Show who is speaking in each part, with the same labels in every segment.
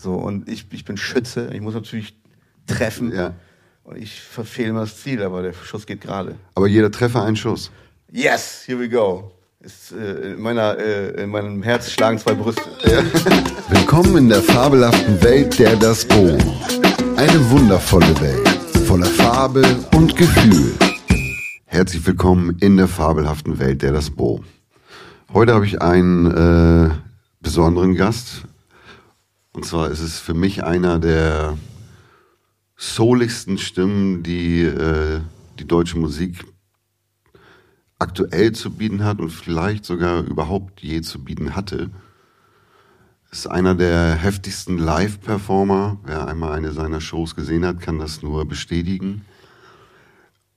Speaker 1: So, und ich, ich bin Schütze, ich muss natürlich treffen.
Speaker 2: Ja.
Speaker 1: Und ich verfehle immer das Ziel, aber der Schuss geht gerade.
Speaker 2: Aber jeder Treffer ein Schuss.
Speaker 1: Yes, here we go. Ist, äh, in, meiner, äh, in meinem Herz schlagen zwei Brüste.
Speaker 2: Willkommen in der fabelhaften Welt der Das Bo. Eine wundervolle Welt, voller Farbe und Gefühl. Herzlich willkommen in der fabelhaften Welt der Das Bo. Heute habe ich einen äh, besonderen Gast. Und zwar ist es für mich einer der souligsten Stimmen, die äh, die deutsche Musik aktuell zu bieten hat und vielleicht sogar überhaupt je zu bieten hatte. Ist einer der heftigsten Live-Performer. Wer einmal eine seiner Shows gesehen hat, kann das nur bestätigen.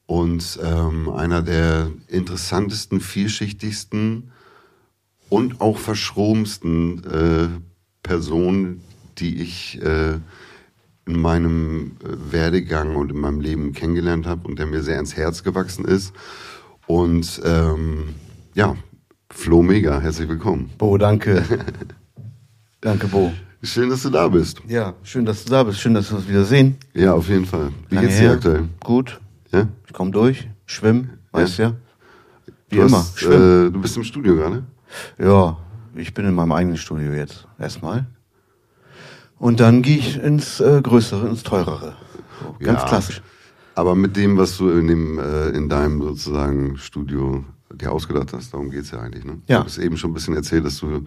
Speaker 2: Und ähm, einer der interessantesten, vielschichtigsten und auch verschrobensten äh, Personen, die ich äh, in meinem äh, Werdegang und in meinem Leben kennengelernt habe und der mir sehr ins Herz gewachsen ist. Und ähm, ja, Flo Mega, herzlich willkommen.
Speaker 1: Bo, danke. danke, Bo.
Speaker 2: Schön, dass du da bist.
Speaker 1: Ja, schön, dass du da bist. Schön, dass wir uns wieder sehen.
Speaker 2: Ja, auf jeden Fall. Wie
Speaker 1: Lange
Speaker 2: geht's dir
Speaker 1: her.
Speaker 2: aktuell?
Speaker 1: Gut.
Speaker 2: Ja?
Speaker 1: Ich komme durch. Schwimmen, weißt ja. Wie
Speaker 2: Du,
Speaker 1: immer.
Speaker 2: hast, äh, du bist im Studio gerade?
Speaker 1: Ja, ich bin in meinem eigenen Studio jetzt erstmal. Und dann gehe ich ins äh, Größere, ins Teurere. So, ganz
Speaker 2: Ja.
Speaker 1: klassisch.
Speaker 2: Aber mit dem, was du in, dem, äh, in deinem sozusagen Studio dir ausgedacht hast, darum geht's ja eigentlich. Ne?
Speaker 1: Ja.
Speaker 2: Du hast eben schon ein bisschen erzählt, dass du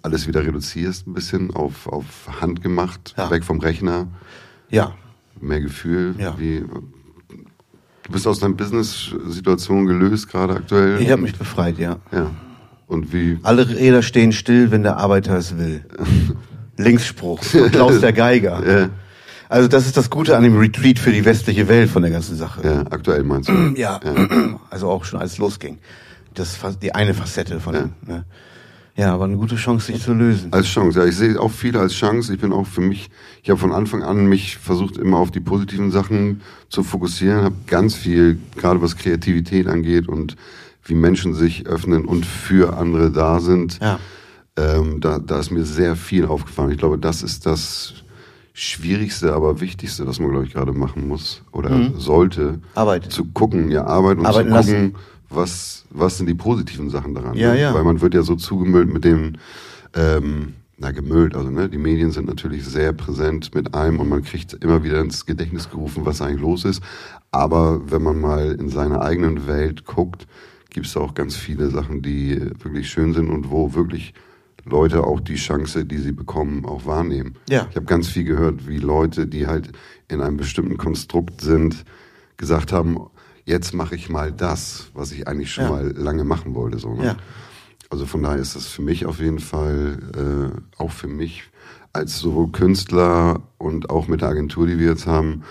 Speaker 2: alles wieder reduzierst, ein bisschen auf, auf Hand gemacht,
Speaker 1: Ja.
Speaker 2: weg vom Rechner,
Speaker 1: Ja,
Speaker 2: mehr Gefühl.
Speaker 1: Ja.
Speaker 2: Wie, du bist aus deiner Business-Situation gelöst gerade aktuell.
Speaker 1: ich habe mich befreit, ja.
Speaker 2: Ja. Und wie,
Speaker 1: Alle Räder stehen still, wenn der Arbeiter es will. Linksspruch, von Klaus der Geiger.
Speaker 2: äh,
Speaker 1: Also das ist das Gute an dem Retreat für die westliche Welt von der ganzen Sache.
Speaker 2: ja, aktuell meinst du?
Speaker 1: Ja, also auch schon als es losging. Das ist die eine Facette von
Speaker 2: Ja.
Speaker 1: dem. Ne? Ja, aber eine gute Chance, sich zu lösen.
Speaker 2: Als Chance, ja. Ich sehe auch viele als Chance. Ich bin auch für mich, ich habe von Anfang an mich versucht, immer auf die positiven Sachen zu fokussieren, habe ganz viel, gerade was Kreativität angeht und wie Menschen sich öffnen und für andere da sind.
Speaker 1: Ja.
Speaker 2: Ähm, da, da ist mir sehr viel aufgefallen. Ich glaube, das ist das Schwierigste, aber Wichtigste, was man, glaube ich, gerade machen muss oder sollte.
Speaker 1: Arbeit.
Speaker 2: Zu gucken, ja, arbeiten und
Speaker 1: Mhm. Arbeiten
Speaker 2: zu gucken,
Speaker 1: lassen.
Speaker 2: was, was sind die positiven Sachen daran.
Speaker 1: Ja,
Speaker 2: ne?
Speaker 1: ja.
Speaker 2: Weil man wird ja so zugemüllt mit dem, ähm, na, gemüllt, also ne, die Medien sind natürlich sehr präsent mit allem und man kriegt immer wieder ins Gedächtnis gerufen, was eigentlich los ist. Aber wenn man mal in seiner eigenen Welt guckt, gibt es auch ganz viele Sachen, die wirklich schön sind und wo wirklich Leute auch die Chance, die sie bekommen, auch wahrnehmen.
Speaker 1: Ja.
Speaker 2: Ich habe ganz viel gehört, wie Leute, die halt in einem bestimmten Konstrukt sind, gesagt haben, jetzt mache ich mal das, was ich eigentlich schon
Speaker 1: Ja.
Speaker 2: mal lange machen wollte. So, ne?
Speaker 1: Ja.
Speaker 2: Also von daher ist das für mich auf jeden Fall, äh, auch für mich als sowohl Künstler und auch mit der Agentur, die wir jetzt haben,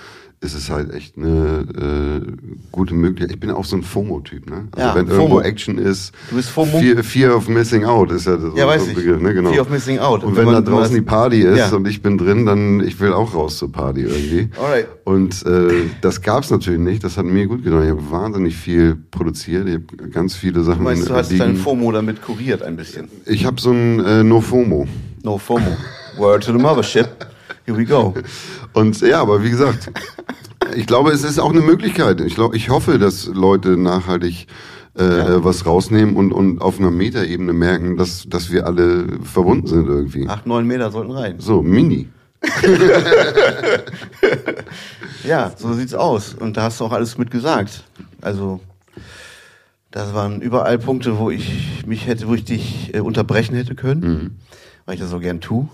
Speaker 2: ist es halt echt eine äh, gute Möglichkeit. Ich bin auch so ein FOMO-Typ, ne? Also
Speaker 1: Ja,
Speaker 2: wenn
Speaker 1: FOMO.
Speaker 2: irgendwo Action ist,
Speaker 1: Du bist FOMO?
Speaker 2: Fear, Fear of Missing Out ist ja so,
Speaker 1: Ja, weiß
Speaker 2: so ein
Speaker 1: ich.
Speaker 2: Begriff, ne? Genau.
Speaker 1: Fear of Missing Out.
Speaker 2: Und wenn,
Speaker 1: wenn
Speaker 2: da draußen die Party ist
Speaker 1: Ja.
Speaker 2: und ich bin drin, dann ich will auch raus zur Party irgendwie.
Speaker 1: Alright.
Speaker 2: Und äh, das gab's natürlich nicht. Das hat mir gut getan. Ich habe wahnsinnig viel produziert. Ich habe ganz viele Sachen.
Speaker 1: Du meinst, du hast
Speaker 2: liegen.
Speaker 1: deinen FOMO damit kuriert ein bisschen.
Speaker 2: Ich habe so ein äh, No FOMO.
Speaker 1: No FOMO. Word to the Mothership. Here we go.
Speaker 2: Und ja, aber wie gesagt, ich glaube, es ist auch eine Möglichkeit. Ich glaube, ich hoffe, dass Leute nachhaltig äh, was rausnehmen und, und auf einer Metaebene merken, dass, dass wir alle verbunden sind irgendwie.
Speaker 1: Acht, neun Meter sollten rein.
Speaker 2: So, Mini.
Speaker 1: Ja, so sieht's aus. Und da hast du auch alles mit gesagt. Also, das waren überall Punkte, wo ich mich hätte, wo ich dich äh, unterbrechen hätte können, weil ich das so gern tue.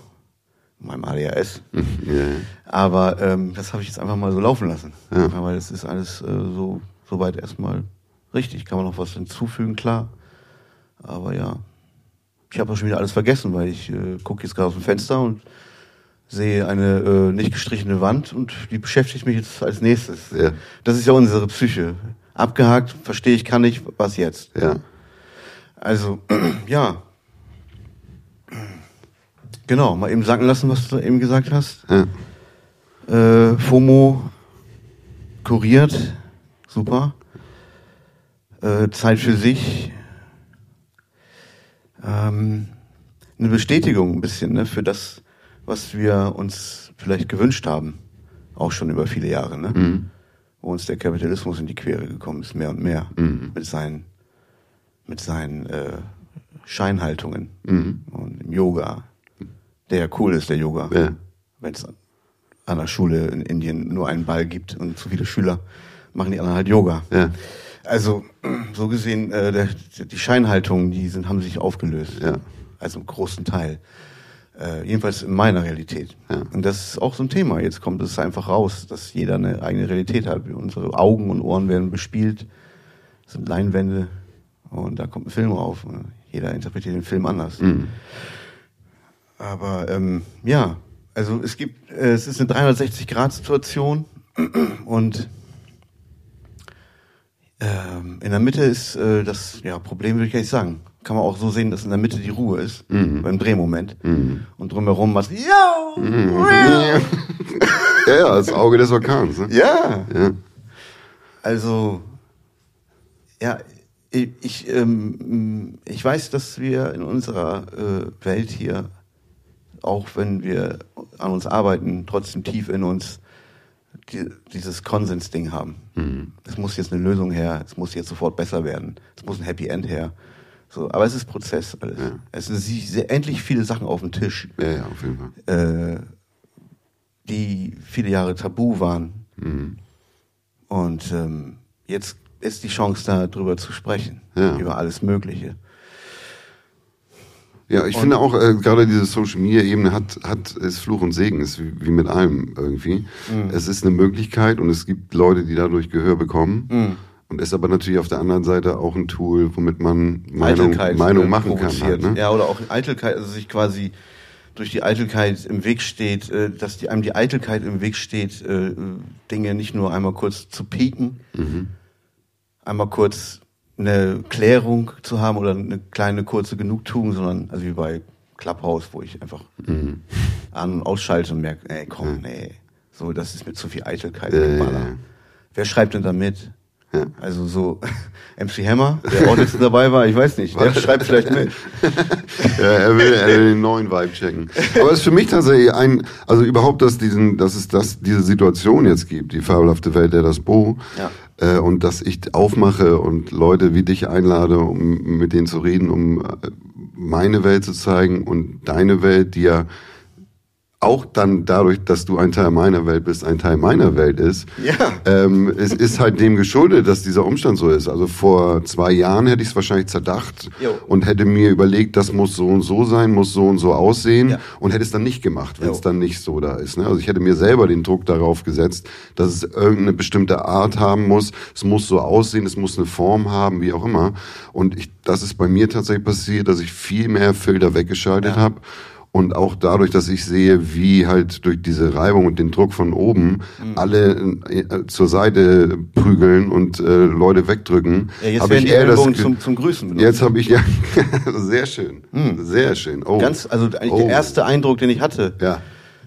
Speaker 1: In meinem ADHS.
Speaker 2: Ja, ja.
Speaker 1: Aber ähm, das habe ich jetzt einfach mal so laufen lassen.
Speaker 2: Ja.
Speaker 1: Weil das ist alles äh, so soweit erstmal richtig. Kann man noch was hinzufügen, klar. Aber ja. Ich habe auch schon wieder alles vergessen, weil ich äh, gucke jetzt gerade aus dem Fenster und sehe eine äh, nicht gestrichene Wand und die beschäftigt mich jetzt als nächstes.
Speaker 2: Ja.
Speaker 1: Das ist ja unsere Psyche. Abgehakt, verstehe ich, kann ich, was jetzt?
Speaker 2: ja.
Speaker 1: Also, ja. Genau, mal eben sacken lassen, was du eben gesagt hast.
Speaker 2: ja.
Speaker 1: Äh, FOMO kuriert, super. Äh, Zeit für sich. Ähm, eine Bestätigung ein bisschen ne, für das, was wir uns vielleicht gewünscht haben, auch schon über viele Jahre, ne?
Speaker 2: Mhm.
Speaker 1: wo uns der Kapitalismus in die Quere gekommen ist, mehr und mehr,
Speaker 2: Mhm.
Speaker 1: mit seinen, mit seinen äh, Scheinhaltungen
Speaker 2: Mhm.
Speaker 1: und im Yoga, der ja cool ist, der Yoga.
Speaker 2: Ja.
Speaker 1: Wenn es an der Schule in Indien nur einen Ball gibt und zu viele Schüler, machen die anderen halt Yoga.
Speaker 2: Ja.
Speaker 1: Also so gesehen, äh, der, die Scheinhaltungen, die sind, haben sich aufgelöst.
Speaker 2: Ja.
Speaker 1: Also im großen Teil. Äh, jedenfalls in meiner Realität.
Speaker 2: Ja.
Speaker 1: Und das ist auch so ein Thema. Jetzt kommt es einfach raus, dass jeder eine eigene Realität hat. Unsere Augen und Ohren werden bespielt, das sind Leinwände und da kommt ein Film rauf. Jeder interpretiert den Film anders.
Speaker 2: Mhm.
Speaker 1: Aber ähm, ja, also es gibt, äh, es ist eine 360-Grad-Situation und ähm, in der Mitte ist äh, das ja, Problem, würde ich gar nicht sagen. Kann man auch so sehen, dass in der Mitte die Ruhe ist,
Speaker 2: Mhm.
Speaker 1: beim Drehmoment.
Speaker 2: Mhm.
Speaker 1: Und drumherum was, yo!
Speaker 2: Ja, ja, das Auge des Orkans. Ne?
Speaker 1: Ja,
Speaker 2: Ja.
Speaker 1: also, ja, ich, ich, ähm, ich weiß, dass wir in unserer äh, Welt hier, auch wenn wir an uns arbeiten, trotzdem tief in uns die, dieses Konsensding haben.
Speaker 2: Mhm.
Speaker 1: Es muss jetzt eine Lösung her, es muss jetzt sofort besser werden, es muss ein Happy End her. So, aber es ist Prozess alles.
Speaker 2: Ja.
Speaker 1: Es sind sehr, endlich viele Sachen auf dem Tisch,
Speaker 2: ja, ja, auf jeden Fall.
Speaker 1: äh, die viele Jahre tabu waren.
Speaker 2: Mhm.
Speaker 1: Und ähm, jetzt ist die Chance da, drüber zu sprechen.
Speaker 2: Ja.
Speaker 1: Über alles Mögliche.
Speaker 2: Ja, ich
Speaker 1: Und-
Speaker 2: finde auch, äh, gerade diese Social Media Ebene hat, hat, ist Fluch und Segen, ist wie, wie mit allem irgendwie.
Speaker 1: Mhm.
Speaker 2: Es ist eine Möglichkeit und es gibt Leute, die dadurch Gehör bekommen.
Speaker 1: Mhm.
Speaker 2: Und ist aber natürlich auf der anderen Seite auch ein Tool, womit man Meinung,
Speaker 1: Eitelkeit
Speaker 2: Meinung
Speaker 1: äh,
Speaker 2: machen kann. Halt, ne?
Speaker 1: Ja, oder auch Eitelkeit, also sich quasi durch die Eitelkeit im Weg steht, äh, dass die, einem die Eitelkeit im Weg steht, äh, Dinge nicht nur einmal kurz zu pieken,
Speaker 2: Mhm.
Speaker 1: einmal kurz eine Klärung zu haben oder eine kleine kurze Genugtuung, sondern also wie bei Clubhouse, wo ich einfach
Speaker 2: Mhm.
Speaker 1: an- und ausschalte und merke, ey, komm, nee, so, das ist mir zu viel Eitelkeit.
Speaker 2: Ja,
Speaker 1: Geballer.
Speaker 2: ja, ja.
Speaker 1: Wer schreibt denn da mit?
Speaker 2: Ja.
Speaker 1: Also so MC Hammer, der auch letztens dabei war, ich weiß nicht, der schreibt vielleicht mit.
Speaker 2: Ja, er will, er will den neuen Vibe checken. Aber es ist für mich tatsächlich ein, also überhaupt, dass diesen, dass es das, diese Situation jetzt gibt, die fabelhafte Welt der das Bo,
Speaker 1: Ja.
Speaker 2: Äh, und dass ich aufmache und Leute wie dich einlade, um mit denen zu reden, um äh, meine Welt zu zeigen und deine Welt, die ja auch dann dadurch, dass du ein Teil meiner Welt bist, ein Teil meiner Welt ist.
Speaker 1: Ja.
Speaker 2: Ähm, es ist halt dem geschuldet, dass dieser Umstand so ist. Also vor zwei Jahren hätte ich es wahrscheinlich zerdacht
Speaker 1: Jo.
Speaker 2: und hätte mir überlegt, das muss so und so sein, muss so und so aussehen
Speaker 1: Ja.
Speaker 2: und hätte es dann nicht gemacht, wenn es dann nicht so da ist. Ne? Also ich hätte mir selber den Druck darauf gesetzt, dass es irgendeine bestimmte Art haben muss, es muss so aussehen, es muss eine Form haben, wie auch immer. Und ich, das ist bei mir tatsächlich passiert, dass ich viel mehr Filter weggeschaltet
Speaker 1: Ja.
Speaker 2: habe. Und auch dadurch, dass ich sehe, wie halt durch diese Reibung und den Druck von oben
Speaker 1: Mhm.
Speaker 2: alle äh, zur Seite prügeln und äh, Leute wegdrücken,
Speaker 1: Ja, jetzt
Speaker 2: habe
Speaker 1: werden
Speaker 2: ich
Speaker 1: die Ellbogen
Speaker 2: Ge-
Speaker 1: zum, zum Grüßen benutzt.
Speaker 2: Jetzt habe ich ja sehr schön, sehr schön. Oh,
Speaker 1: Ganz, also eigentlich
Speaker 2: Oh.
Speaker 1: der erste Eindruck, den ich hatte,
Speaker 2: ja.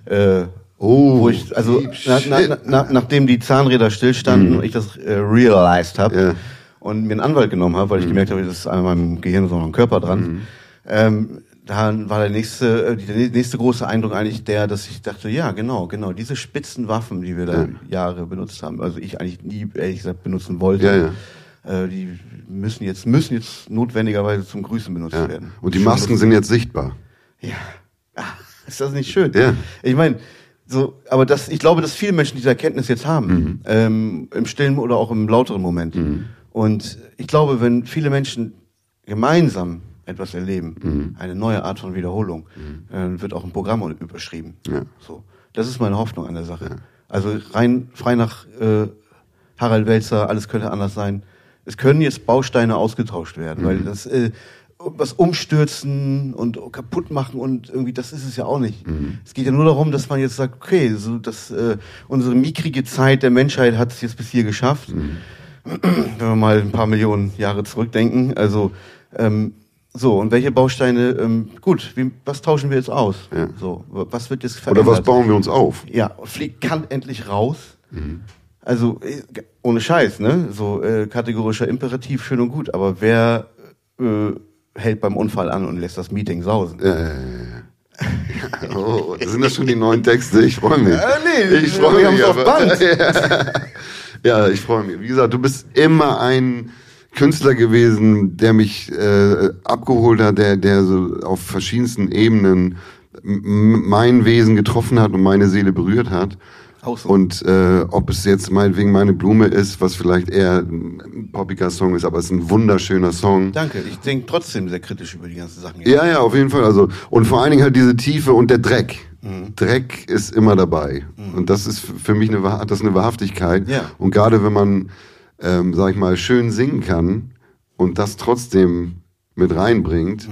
Speaker 1: äh,
Speaker 2: Oh,
Speaker 1: wo ich, also na, na, na, na, nachdem die Zahnräder stillstanden und ich das äh, realized habe
Speaker 2: Ja.
Speaker 1: und mir einen Anwalt genommen habe, weil ich gemerkt habe, das ist an meinem Gehirn, sondern am Körper dran, ähm, da war der nächste, äh, der nächste große Eindruck eigentlich der, dass ich dachte, ja, genau, genau, diese spitzen Waffen, die wir da
Speaker 2: Ja.
Speaker 1: Jahre benutzt haben, also ich eigentlich nie, ehrlich gesagt, benutzen wollte,
Speaker 2: Ja, ja.
Speaker 1: Äh, die müssen jetzt, müssen jetzt notwendigerweise zum Grüßen benutzt
Speaker 2: Ja.
Speaker 1: werden.
Speaker 2: Und die Masken sind jetzt sichtbar.
Speaker 1: Ja. Ah, ist das nicht schön?
Speaker 2: Ja.
Speaker 1: Ich meine, so, aber das, ich glaube, dass viele Menschen diese Erkenntnis jetzt haben,
Speaker 2: Mhm.
Speaker 1: ähm, im stillen oder auch im lauteren Moment. Und ich glaube, wenn viele Menschen gemeinsam etwas erleben,
Speaker 2: Mhm.
Speaker 1: eine neue Art von Wiederholung, dann wird auch ein Programm überschrieben.
Speaker 2: Ja.
Speaker 1: So, das ist meine Hoffnung an der Sache. Also rein frei nach äh, Harald Welzer, alles könnte anders sein. Es können jetzt Bausteine ausgetauscht werden, weil das äh, was umstürzen und kaputt machen und irgendwie das ist es ja auch nicht. Es geht ja nur darum, dass man jetzt sagt, okay, so dass äh, unsere mickrige Zeit der Menschheit hat es jetzt bis hier geschafft. Wenn wir mal ein paar Millionen Jahre zurückdenken, also ähm, so und welche Bausteine? Ähm, gut, wie, was tauschen wir jetzt aus?
Speaker 2: Ja.
Speaker 1: So, was wird jetzt
Speaker 2: Oder
Speaker 1: verändert?
Speaker 2: was bauen wir uns auf?
Speaker 1: Ja, fliegt kann endlich raus. Also äh, ohne Scheiß, ne? So äh, kategorischer Imperativ, schön und gut. Aber wer äh, hält beim Unfall an und lässt das Meeting sausen?
Speaker 2: Äh, oh, sind das schon die neuen Texte? Ich freue mich.
Speaker 1: Äh, nee,
Speaker 2: ich freue mich.
Speaker 1: auf
Speaker 2: aber- ja, ich freue mich. Wie gesagt, du bist immer ein Künstler gewesen, der mich äh, abgeholt hat, der, der so auf verschiedensten Ebenen mein Wesen getroffen hat und meine Seele berührt hat.
Speaker 1: Auch so.
Speaker 2: Und äh, ob es jetzt meinetwegen meine Blume ist, was vielleicht eher ein poppiger Song ist, aber es ist ein wunderschöner Song.
Speaker 1: Danke, ich denke trotzdem sehr kritisch über die ganzen Sachen.
Speaker 2: Ja, ja, auf jeden Fall. Also und vor allen Dingen halt diese Tiefe und der Dreck.
Speaker 1: Mhm.
Speaker 2: Dreck ist immer dabei und das ist für mich eine das ist eine Wahrhaftigkeit.
Speaker 1: Ja.
Speaker 2: Und gerade wenn man, ähm, sag ich mal, schön singen kann und das trotzdem mit reinbringt,
Speaker 1: Mhm.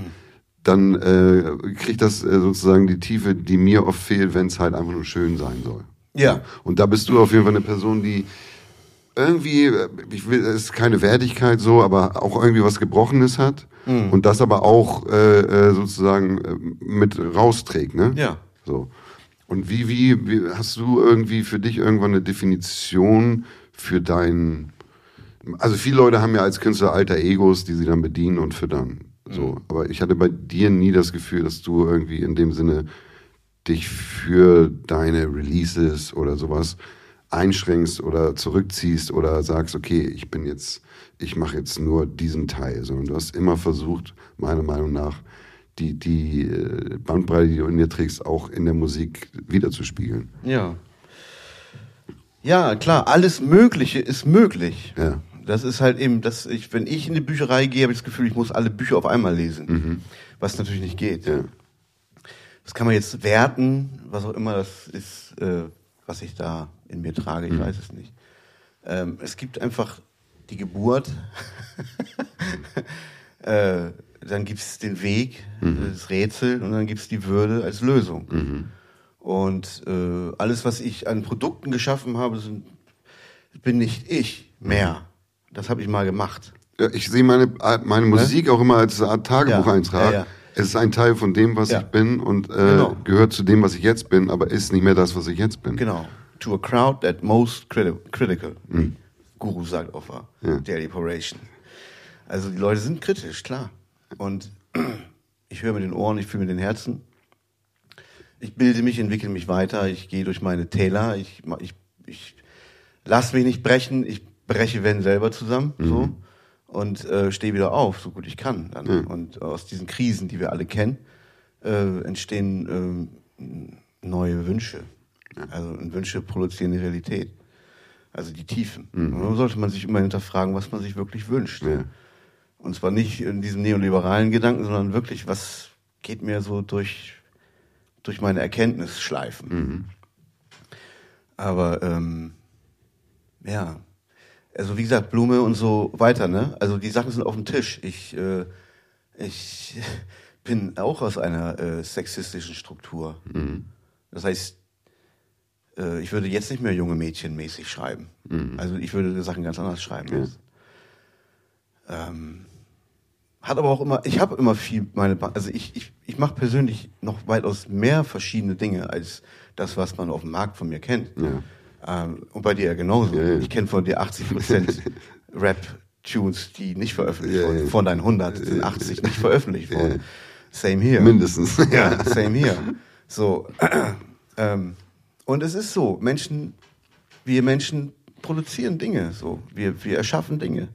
Speaker 2: dann äh, kriegt das äh, sozusagen die Tiefe, die mir oft fehlt, wenn es halt einfach nur schön sein soll.
Speaker 1: Ja.
Speaker 2: Und da bist du auf jeden Fall eine Person, die irgendwie, äh, ich will, es ist keine Wertigkeit so, aber auch irgendwie was Gebrochenes hat
Speaker 1: Mhm.
Speaker 2: und das aber auch äh, äh, sozusagen äh, mit rausträgt, ne?
Speaker 1: Ja.
Speaker 2: So. Und wie, wie, wie hast du irgendwie für dich irgendwann eine Definition für dein, also viele Leute haben ja als Künstler alter Egos, die sie dann bedienen und füttern. So.
Speaker 1: Mhm.
Speaker 2: Aber ich hatte bei dir nie das Gefühl, dass du irgendwie in dem Sinne dich für deine Releases oder sowas einschränkst oder zurückziehst oder sagst, okay, ich bin jetzt, ich mache jetzt nur diesen Teil, sondern du hast immer versucht, meiner Meinung nach, die, die äh, Bandbreite, die du in dir trägst, auch in der Musik wiederzuspiegeln.
Speaker 1: Ja. Ja, klar, alles Mögliche ist möglich.
Speaker 2: Ja.
Speaker 1: Das ist halt eben, dass ich, wenn ich in die Bücherei gehe, habe ich das Gefühl, ich muss alle Bücher auf einmal lesen. Was natürlich nicht geht.
Speaker 2: Ja.
Speaker 1: Das kann man jetzt werten, was auch immer das ist, äh, was ich da in mir trage, ich weiß es nicht. Ähm, es gibt einfach die Geburt, äh, dann gibt es den Weg, das Rätsel und dann gibt es die Würde als Lösung. Und äh, alles, was ich an Produkten geschaffen habe, sind, bin nicht ich mehr. Das habe ich mal gemacht.
Speaker 2: Ja, ich sehe meine, meine Musik auch immer als eine Art Tagebucheintrag.
Speaker 1: Ja, ja.
Speaker 2: Es ist ein Teil von dem, was
Speaker 1: Ja.
Speaker 2: ich bin und äh,
Speaker 1: Genau.
Speaker 2: gehört zu dem, was ich jetzt bin, aber ist nicht mehr das, was ich jetzt bin.
Speaker 1: Genau. To a crowd that most criti critical. wie Guru sagt auf der
Speaker 2: Ja.
Speaker 1: Daily Operation. Also die Leute sind kritisch, klar. Und ich höre mit den Ohren, ich fühle mit den Herzen. Ich bilde mich, entwickle mich weiter, ich gehe durch meine Täler, ich, ich, ich lasse mich nicht brechen, ich breche wenn selber zusammen, so. Und äh, stehe wieder auf, so gut ich kann. Dann. Und aus diesen Krisen, die wir alle kennen, äh, entstehen ähm, neue Wünsche. Also und Wünsche produzieren die Realität. Also die Tiefen. Und dann sollte man sich immer hinterfragen, was man sich wirklich wünscht.
Speaker 2: Ja.
Speaker 1: Und zwar nicht in diesem neoliberalen Gedanken, sondern wirklich, was geht mir so durch, durch meine Erkenntnisschleifen. Aber ähm, ja, also wie gesagt, Blume und so weiter, ne? Also die Sachen sind auf dem Tisch. Ich, äh, ich bin auch aus einer äh, sexistischen Struktur. Das heißt, äh, ich würde jetzt nicht mehr junge Mädchen mäßig schreiben. Also ich würde Sachen ganz anders schreiben. jetzt. Ähm, hat aber auch immer, ich habe immer viel meine, Ba- also ich, ich, ich mache persönlich noch weitaus mehr verschiedene Dinge als das, was man auf dem Markt von mir kennt.
Speaker 2: Ja.
Speaker 1: Ähm, und bei dir ja genauso.
Speaker 2: Ja, ja.
Speaker 1: Ich kenne von dir 80 Prozent Rap-Tunes, die nicht veröffentlicht wurden. Von deinen 100 sind 80 nicht veröffentlicht worden. Same here.
Speaker 2: Mindestens.
Speaker 1: Ja, same here. So, ähm, und es ist so, Menschen, wir Menschen produzieren Dinge, so, wir, wir erschaffen Dinge.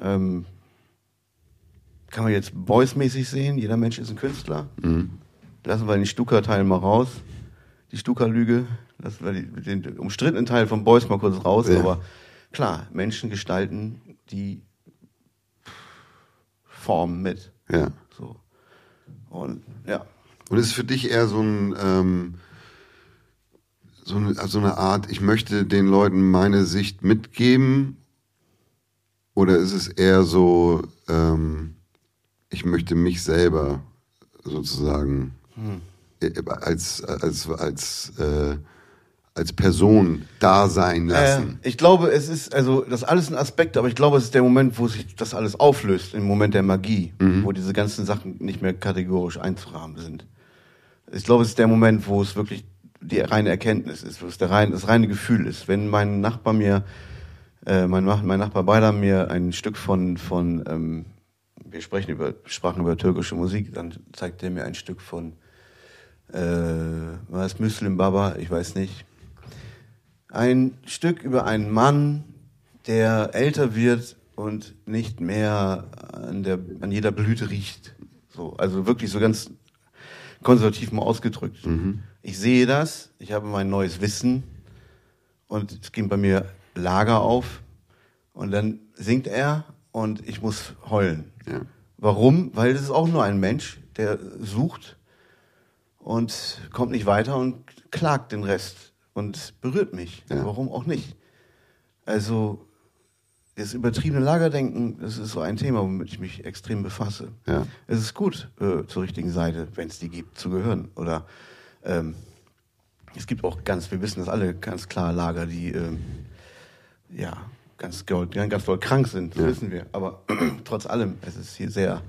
Speaker 1: Ähm, kann man jetzt Boys-mäßig sehen, jeder Mensch ist ein Künstler. Lassen wir den Stuka-Teil mal raus, die Stuka-Lüge, lassen wir den umstrittenen Teil von Boys mal kurz raus,
Speaker 2: Ja.
Speaker 1: aber klar, Menschen gestalten die Form mit.
Speaker 2: Ja.
Speaker 1: So. Und ja.
Speaker 2: Und ist es für dich eher so ein ähm, so eine, so eine Art, ich möchte den Leuten meine Sicht mitgeben? Oder ist es eher so, ähm, ich möchte mich selber sozusagen äh, als, als, als, äh, als Person da sein lassen?
Speaker 1: Äh, ich glaube, es ist, also, das ist alles ein Aspekt, aber ich glaube, es ist der Moment, wo sich das alles auflöst, im Moment der Magie, wo diese ganzen Sachen nicht mehr kategorisch einzurahmen sind. Ich glaube, es ist der Moment, wo es wirklich die reine Erkenntnis ist, wo es der rein, das reine Gefühl ist. Wenn mein Nachbar mir, äh, mein, mein Nachbar Beider mir ein Stück von, von ähm, wir sprechen über, sprachen über türkische Musik, dann zeigt er mir ein Stück von äh, was Muslim Baba, ich weiß nicht. Ein Stück über einen Mann, der älter wird und nicht mehr an, der, an jeder Blüte riecht. So, also wirklich so ganz konservativ mal ausgedrückt.
Speaker 2: Mhm.
Speaker 1: Ich sehe das, ich habe mein neues Wissen und es ging bei mir Lager auf und dann singt er und ich muss heulen.
Speaker 2: Ja.
Speaker 1: Warum? Weil das ist auch nur ein Mensch, der sucht und kommt nicht weiter und klagt den Rest und berührt mich.
Speaker 2: Ja.
Speaker 1: Warum auch nicht? Also das übertriebene Lagerdenken, das ist so ein Thema, womit ich mich extrem befasse.
Speaker 2: Ja.
Speaker 1: Es ist gut, äh, zur richtigen Seite, wenn es die gibt, zu gehören. Oder ähm, es gibt auch ganz, wir wissen das alle, ganz klar Lager, die ähm, ja ganz, ganz doll krank sind, das
Speaker 2: Ja.
Speaker 1: wissen wir. Aber trotz allem, es ist hier sehr,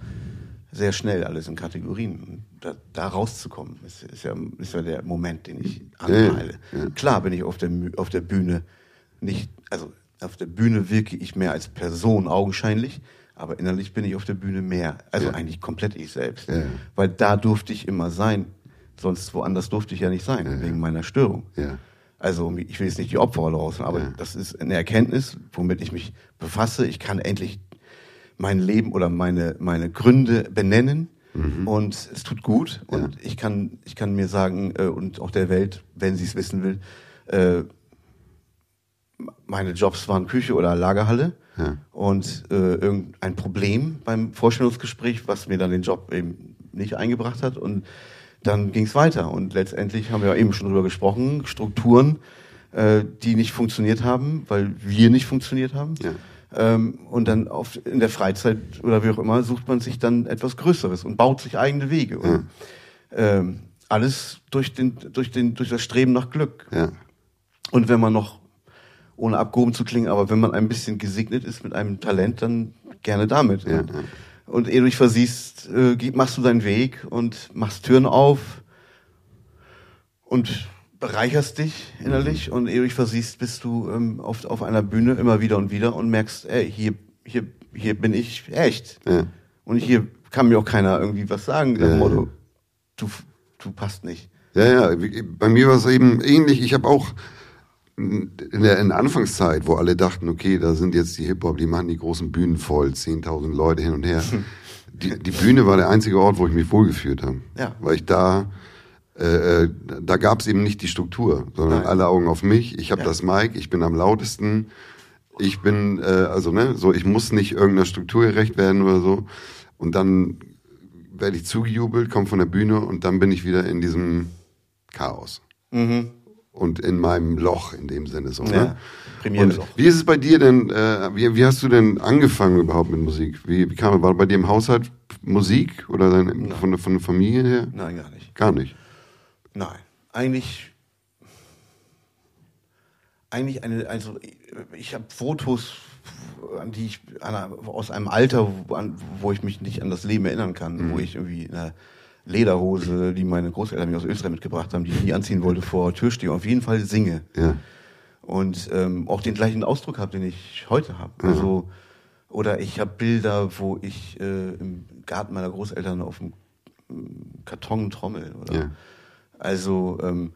Speaker 1: sehr schnell alles in Kategorien. Und Da, da rauszukommen, ist, ist, ja, ist ja der Moment, den ich
Speaker 2: Ja, ja,
Speaker 1: anpeile.
Speaker 2: ja.
Speaker 1: Klar bin ich auf der, auf der Bühne nicht, also auf der Bühne wirke ich mehr als Person augenscheinlich, aber innerlich bin ich auf der Bühne mehr, also
Speaker 2: Ja.
Speaker 1: eigentlich komplett ich selbst. Weil da durfte ich immer sein, sonst woanders durfte ich ja nicht sein, wegen meiner Störung. Also ich will jetzt nicht die Opferrolle raus, aber das ist eine Erkenntnis, womit ich mich befasse. Ich kann endlich mein Leben oder meine, meine Gründe benennen. Und es tut gut. Und ich kann, ich kann mir sagen äh, und auch der Welt, wenn sie es wissen will, äh, meine Jobs waren Küche oder Lagerhalle.
Speaker 2: Ja.
Speaker 1: und äh, irgendein Problem beim Vorstellungsgespräch, was mir dann den Job eben nicht eingebracht hat. Und dann ging es weiter. Und letztendlich haben wir ja eben schon drüber gesprochen, Strukturen, äh, die nicht funktioniert haben, weil wir nicht funktioniert haben.
Speaker 2: Ja.
Speaker 1: Ähm, und dann auf, in der Freizeit oder wie auch immer sucht man sich dann etwas Größeres und baut sich eigene Wege. Und, ähm, alles durch, den, durch, den, durch das Streben nach Glück.
Speaker 2: Ja.
Speaker 1: Und wenn man noch, ohne abgehoben zu klingen, aber wenn man ein bisschen gesegnet ist mit einem Talent, dann gerne damit.
Speaker 2: Ja,
Speaker 1: und,
Speaker 2: ja.
Speaker 1: und ehe du dich versiehst, äh, machst du deinen Weg und machst Türen auf und bereicherst dich innerlich und ehe du dich versiehst, bist du ähm, auf, auf einer Bühne immer wieder und wieder und merkst, ey, hier, hier, hier bin ich echt.
Speaker 2: Ja.
Speaker 1: Und hier kann mir auch keiner irgendwie was sagen,
Speaker 2: Ja.
Speaker 1: Motto, du, du passt nicht.
Speaker 2: Ja, ja, bei mir war es eben ähnlich. Ich habe auch in der in der Anfangszeit, wo alle dachten, okay, da sind jetzt die Hip-Hop, die machen die großen Bühnen voll, 10.000 Leute hin und her. Die, die Bühne war der einzige Ort, wo ich mich wohlgefühlt habe.
Speaker 1: Ja.
Speaker 2: Weil ich da, äh, äh, da gab es eben nicht die Struktur, sondern
Speaker 1: Nein.
Speaker 2: alle Augen auf mich. Ich habe
Speaker 1: Ja.
Speaker 2: das Mic, ich bin am lautesten. Ich bin, äh, also ne, so, ich muss nicht irgendeiner Struktur gerecht werden oder so. Und dann werde ich zugejubelt, komme von der Bühne und dann bin ich wieder in diesem Chaos.
Speaker 1: Mhm.
Speaker 2: Und in meinem Loch in dem Sinne so.
Speaker 1: Ja,
Speaker 2: Ne? Und wie ist es bei dir denn, äh, wie, wie hast du denn angefangen überhaupt mit Musik? Wie, wie kam, war bei dir im Haushalt Musik oder dein, von, der, von der Familie her?
Speaker 1: Nein, gar nicht.
Speaker 2: Gar nicht.
Speaker 1: Nein, eigentlich, eigentlich eine, also ich habe Fotos, an die ich an, aus einem Alter, wo, an, wo ich mich nicht an das Leben erinnern kann, wo ich irgendwie in einer Lederhose, die meine Großeltern mir aus Österreich mitgebracht haben, die ich nie anziehen wollte, vor Tür stehe auf jeden Fall singe
Speaker 2: Ja.
Speaker 1: und ähm, auch den gleichen Ausdruck habe, den ich heute habe. Also oder ich habe Bilder, wo ich äh, im Garten meiner Großeltern auf dem ähm, Karton trommel. Oder
Speaker 2: Ja.
Speaker 1: Also ähm,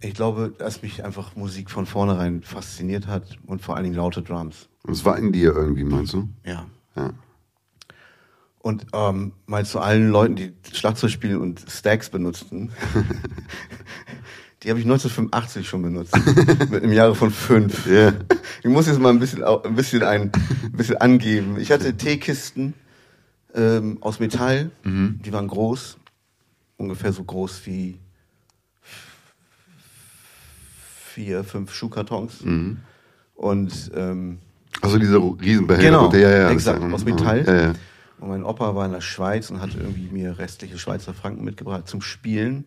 Speaker 1: ich glaube, dass mich einfach Musik von vornherein fasziniert hat und vor allen Dingen laute Drums.
Speaker 2: Und es war in dir irgendwie, meinst du?
Speaker 1: Ja.
Speaker 2: Ja.
Speaker 1: Und ähm, mal zu allen Leuten, die Schlagzeug spielen und Stacks benutzten. die habe ich 1985 schon benutzt. Im Jahre von fünf.
Speaker 2: Ja.
Speaker 1: Ich muss jetzt mal ein bisschen, ein bisschen, ein, ein bisschen angeben. Ich hatte Teekisten ähm, aus Metall. Die waren groß. Ungefähr so groß wie vier, fünf Schuhkartons. Und ähm,
Speaker 2: Also diese Riesenbehälter.
Speaker 1: Genau,
Speaker 2: ja, ja,
Speaker 1: exakt, aus Metall.
Speaker 2: Ja, ja.
Speaker 1: Und mein Opa war in der Schweiz und hatte irgendwie mir restliche Schweizer Franken mitgebracht zum Spielen.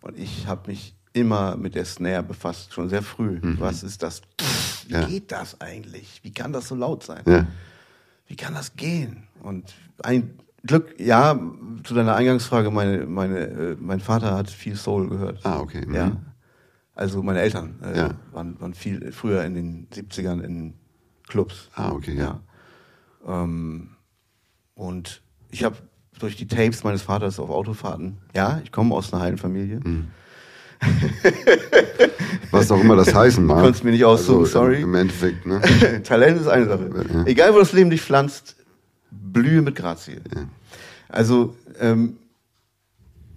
Speaker 1: Und ich habe mich immer mit der Snare befasst, schon sehr früh. Was ist das? Wie
Speaker 2: Ja.
Speaker 1: geht das eigentlich? Wie kann das so laut sein? Wie kann das gehen? Und ein Glück, ja, zu deiner Eingangsfrage, meine, meine, äh, mein Vater hat viel Soul gehört.
Speaker 2: Ah, okay. Mhm.
Speaker 1: Ja. Also meine Eltern äh,
Speaker 2: Ja.
Speaker 1: waren, waren viel früher in den 70ern in Clubs.
Speaker 2: Ah, okay, ja.
Speaker 1: Ja. Ähm, und ich habe durch die Tapes meines Vaters auf Autofahrten. Ja, ich komme aus einer heilen Familie.
Speaker 2: Mhm. Was auch immer das heißen mag.
Speaker 1: Du konntest mir nicht aussuchen,
Speaker 2: Also,
Speaker 1: sorry.
Speaker 2: Im Endeffekt, ne?
Speaker 1: Talent ist eine Sache. Egal, wo das Leben dich pflanzt, blühe mit Grazie. Also, ähm,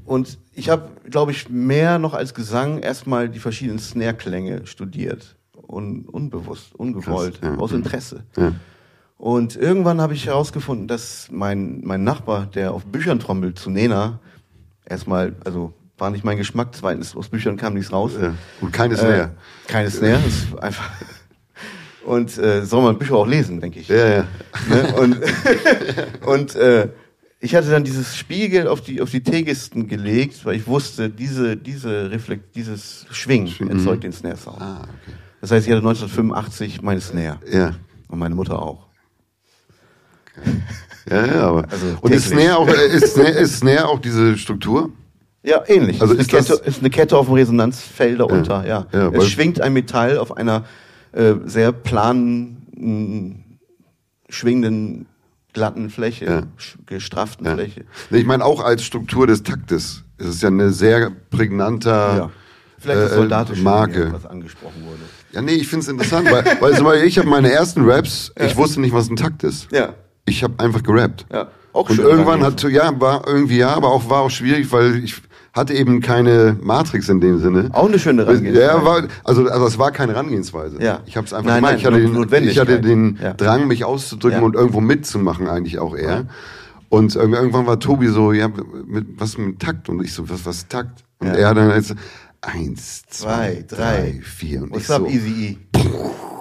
Speaker 1: und ich habe, glaube ich, mehr noch als Gesang erstmal die verschiedenen Snare-Klänge studiert. Un, unbewusst, ungewollt,
Speaker 2: Krass, ja.
Speaker 1: aus Interesse.
Speaker 2: Ja.
Speaker 1: Und irgendwann habe ich herausgefunden, dass mein, mein Nachbar, der auf Büchern trommelt, zu Nena, erstmal, also war nicht mein Geschmack, zweitens aus Büchern kam nichts raus.
Speaker 2: Ja. Und keine Snare.
Speaker 1: Äh, keine Snare, das ist einfach. Und äh, soll man Bücher auch lesen, denke ich.
Speaker 2: Ja, ja.
Speaker 1: Ne? Und, und äh, ich hatte dann dieses Spiegel auf die auf die Tegisten gelegt, weil ich wusste, diese diese Reflekt, dieses Schwingen erzeugt den Snare Sound.
Speaker 2: Ah, okay.
Speaker 1: Das heißt, ich hatte 1985 meine Snare
Speaker 2: Ja.
Speaker 1: und meine Mutter auch.
Speaker 2: Ja, ja, aber.
Speaker 1: Also
Speaker 2: und ist. Snare, auch, ist, Snare, ist Snare auch diese Struktur?
Speaker 1: Ja, ähnlich.
Speaker 2: Also
Speaker 1: ist,
Speaker 2: ist
Speaker 1: eine
Speaker 2: das-
Speaker 1: Kette, ist eine Kette auf dem Resonanzfeld darunter, ja.
Speaker 2: Ja, weil-
Speaker 1: es schwingt ein Metall auf einer äh, sehr planen, mh, schwingenden, glatten Fläche,
Speaker 2: Ja.
Speaker 1: gestrafften
Speaker 2: Ja.
Speaker 1: Fläche.
Speaker 2: Ich meine, auch als Struktur des Taktes. Es ist ja eine sehr prägnanter
Speaker 1: Ja. Vielleicht das
Speaker 2: äh,
Speaker 1: Soldatische,
Speaker 2: Marke.
Speaker 1: was angesprochen wurde.
Speaker 2: Ja, nee, ich finde es interessant, weil, weil zum Beispiel ich habe meine ersten Raps, ich wusste nicht, was ein Takt ist.
Speaker 1: Ja.
Speaker 2: Ich habe einfach gerappt.
Speaker 1: Ja. Auch
Speaker 2: Und
Speaker 1: schön
Speaker 2: irgendwann hat, ja, war irgendwie ja, aber auch war auch schwierig, weil ich hatte eben keine Matrix in dem Sinne.
Speaker 1: Auch eine schöne Herangehensweise.
Speaker 2: Ja, war, also, also es war keine Herangehensweise.
Speaker 1: Ja.
Speaker 2: Ich habe es einfach
Speaker 1: Nein,
Speaker 2: gemacht.
Speaker 1: nein,
Speaker 2: ich, hatte den, ich hatte den
Speaker 1: Ja.
Speaker 2: Drang, mich auszudrücken
Speaker 1: Ja.
Speaker 2: und irgendwo mitzumachen eigentlich auch eher. Und irg- irgendwann war Tobi so, ja, mit, was mit Takt? Und ich so, was, was Takt? Und er dann als eins, zwei, drei,
Speaker 1: drei.
Speaker 2: vier. Und
Speaker 1: What's
Speaker 2: ich
Speaker 1: up,
Speaker 2: so,
Speaker 1: Easy E?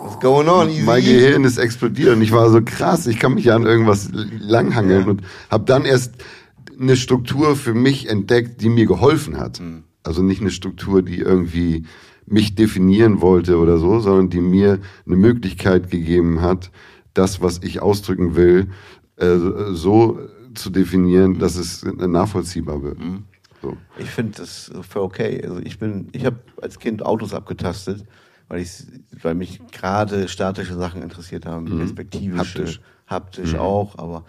Speaker 1: What's going on, Easy
Speaker 2: mein
Speaker 1: E?
Speaker 2: Gehirn ist explodiert und ich war so krass, ich kann mich ja an irgendwas langhangeln und habe dann erst eine Struktur für mich entdeckt, die mir geholfen hat.
Speaker 1: Mhm.
Speaker 2: Also nicht eine Struktur, die irgendwie mich definieren wollte oder so, sondern die mir eine Möglichkeit gegeben hat, das, was ich ausdrücken will, äh, so zu definieren, dass es nachvollziehbar wird.
Speaker 1: Mhm.
Speaker 2: So.
Speaker 1: Ich finde das für okay. Also ich bin, ich habe als Kind Autos abgetastet, weil ich, weil mich gerade statische Sachen interessiert haben, perspektivische,
Speaker 2: Haptisch.
Speaker 1: haptisch auch, aber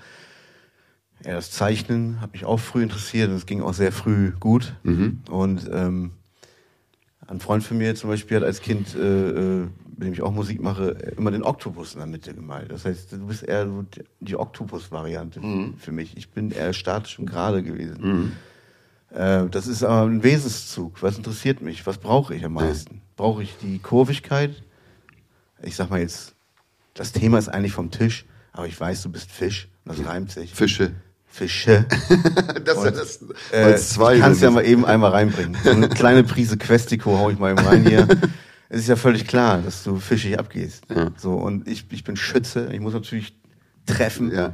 Speaker 1: ja, das Zeichnen hat mich auch früh interessiert und es ging auch sehr früh gut. Und ähm, ein Freund von mir zum Beispiel hat als Kind, äh, äh, mit dem ich auch Musik mache, immer den Oktopus in der Mitte gemalt. Das heißt, du bist eher so die- Oktopus-Variante für mich. Ich bin eher statisch und gerade gewesen. Äh, das ist aber ein Wesenszug. Was interessiert mich? Was brauche ich am meisten? Brauche ich die Kurvigkeit? Ich sag mal jetzt, das Thema ist eigentlich vom Tisch, aber ich weiß, du bist Fisch. Und das reimt sich.
Speaker 2: Fische.
Speaker 1: Fische.
Speaker 2: Das,
Speaker 1: Und,
Speaker 2: das,
Speaker 1: Äh,
Speaker 2: zwei
Speaker 1: ich kann es
Speaker 2: sind.
Speaker 1: ja mal eben einmal reinbringen. So eine kleine Prise Questico hau ich mal eben rein hier. Es ist ja völlig klar, dass du fischig abgehst.
Speaker 2: Ja.
Speaker 1: So, und ich, ich bin Schütze. Ich muss natürlich treffen.
Speaker 2: Ja.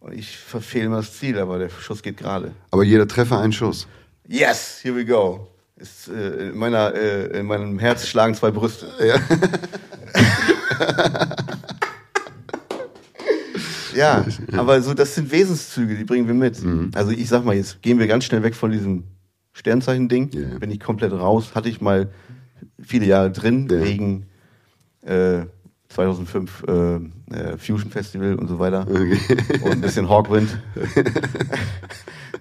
Speaker 1: Und ich verfehle immer das Ziel, aber der Schuss geht gerade.
Speaker 2: Aber jeder Treffer ein Schuss.
Speaker 1: Yes, here we go. Ist, äh, in, meiner, äh, in meinem Herz schlagen zwei Brüste. Ja. aber so, das sind Wesenszüge, die bringen wir mit. Also ich sag mal, jetzt gehen wir ganz schnell weg von diesem Sternzeichen-Ding.
Speaker 2: Ja.
Speaker 1: Bin ich komplett raus. Hatte ich mal viele Jahre drin,
Speaker 2: Ja.
Speaker 1: wegen äh, 2005 äh, äh, Fusion Festival und so weiter.
Speaker 2: Okay.
Speaker 1: Und ein bisschen Hawkwind.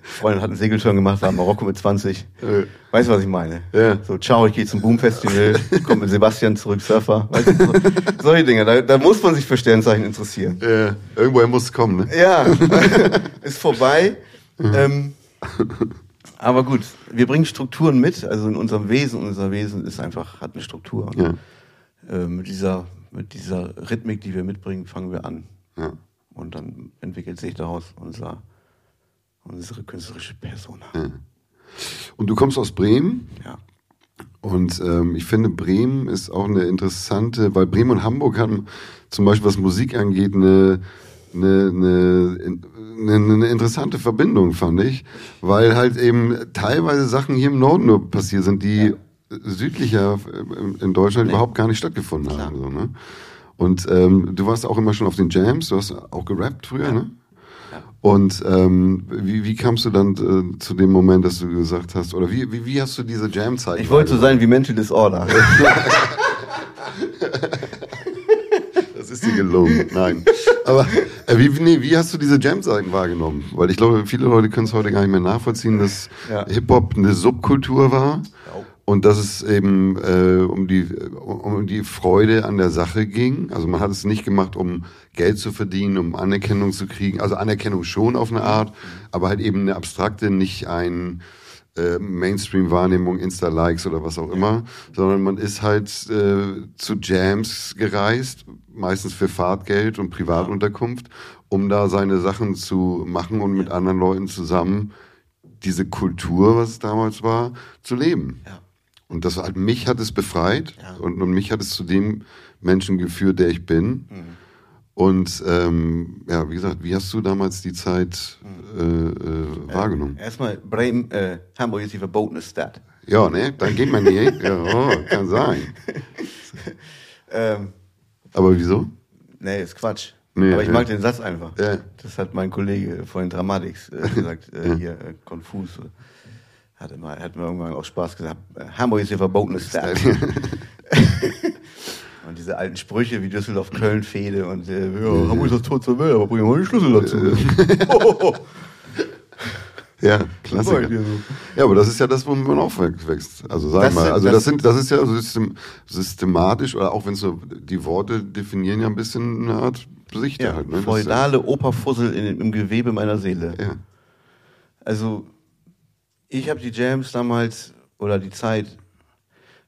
Speaker 1: Freundin hat einen Segelturn gemacht, war in Marokko mit 20.
Speaker 2: Äh.
Speaker 1: Weißt du, was ich meine?
Speaker 2: Ja.
Speaker 1: So, ciao, ich gehe zum Boom Festival, komm mit Sebastian zurück, Surfer. Weißt du, so, solche Dinge, da, da muss man sich für Sternzeichen interessieren.
Speaker 2: Äh, irgendwoher muss es kommen, ne?
Speaker 1: Ja, ist vorbei. Ähm, aber gut, wir bringen Strukturen mit, also in unserem Wesen, unser Wesen ist einfach, hat eine Struktur.
Speaker 2: Ja.
Speaker 1: Äh, mit dieser, mit dieser Rhythmik, die wir mitbringen, fangen wir an.
Speaker 2: Ja.
Speaker 1: Und dann entwickelt sich daraus unser, unsere künstlerische Persona.
Speaker 2: Und du kommst aus Bremen
Speaker 1: Ja.
Speaker 2: und ähm, ich finde, Bremen ist auch eine interessante, weil Bremen und Hamburg haben zum Beispiel, was Musik angeht, eine, eine, eine, eine, eine interessante Verbindung, fand ich, weil halt eben teilweise Sachen hier im Norden nur passiert sind, die südlicher äh, in Deutschland überhaupt gar nicht stattgefunden haben. So, ne? Und ähm, du warst auch immer schon auf den Jams, du hast auch gerappt früher, ne? Und ähm, wie, wie kamst du dann äh, zu dem Moment, dass du gesagt hast, oder wie, wie, wie hast du diese Jam-Zeit?
Speaker 1: Ich wollte so sein wie Mental Disorder.
Speaker 2: Das ist dir gelungen. Nein. Aber äh, wie, nee, wie hast du diese Jam-Seiten wahrgenommen? Weil ich glaube, viele Leute können es heute gar nicht mehr nachvollziehen, dass
Speaker 1: Ja.
Speaker 2: Hip-Hop eine Subkultur war
Speaker 1: Ja.
Speaker 2: Und dass es eben äh, um, die, um die Freude an der Sache ging. Also man hat es nicht gemacht, um Geld zu verdienen, um Anerkennung zu kriegen. Also Anerkennung schon auf eine Art, aber halt eben eine abstrakte, nicht ein äh, Mainstream-Wahrnehmung, Insta-Likes oder was auch immer, sondern man ist halt äh, zu Jams gereist, meistens für Fahrtgeld und Privatunterkunft, um da seine Sachen zu machen und mit anderen Leuten zusammen diese Kultur, was es damals war, zu leben.
Speaker 1: Ja.
Speaker 2: Und das halt mich hat es befreit
Speaker 1: Ja.
Speaker 2: und, und mich hat es zu dem Menschen geführt, der ich bin. Und ähm, ja, wie gesagt, wie hast du damals die Zeit äh, äh, wahrgenommen?
Speaker 1: Erstmal, Bremen, äh, Hamburg ist die verbotene Stadt.
Speaker 2: Ja, ne? Dann geht man nicht. ja, oh, kann sein.
Speaker 1: Ähm,
Speaker 2: Aber wieso?
Speaker 1: nee, ist Quatsch.
Speaker 2: Nee,
Speaker 1: Aber ich
Speaker 2: ja.
Speaker 1: mag den Satz einfach.
Speaker 2: Ja.
Speaker 1: Das hat mein Kollege vorhin Dramatics äh, gesagt, äh, hier, äh, konfus. Hat immer, hat mir irgendwann auch Spaß gesagt. Hamburg ist die verbotene Stadt. und diese alten Sprüche wie Düsseldorf, Köln, Fehde und äh, ja, Hamburg ist das Tor zur Welt, aber bringen wir mal den Schlüssel dazu.
Speaker 2: Ja, Klassiker. Ja, aber das ist ja das, womit man aufwächst. Also sag
Speaker 1: Das
Speaker 2: mal, also
Speaker 1: das-
Speaker 2: das sind, das ist ja system, systematisch oder auch wenn so die Worte definieren ja ein bisschen eine Art Sicht
Speaker 1: Ja,
Speaker 2: halt. Ne?
Speaker 1: Feudale Operfussel in, im Gewebe meiner Seele.
Speaker 2: ja.
Speaker 1: Also, ich habe die Jams damals, oder die Zeit,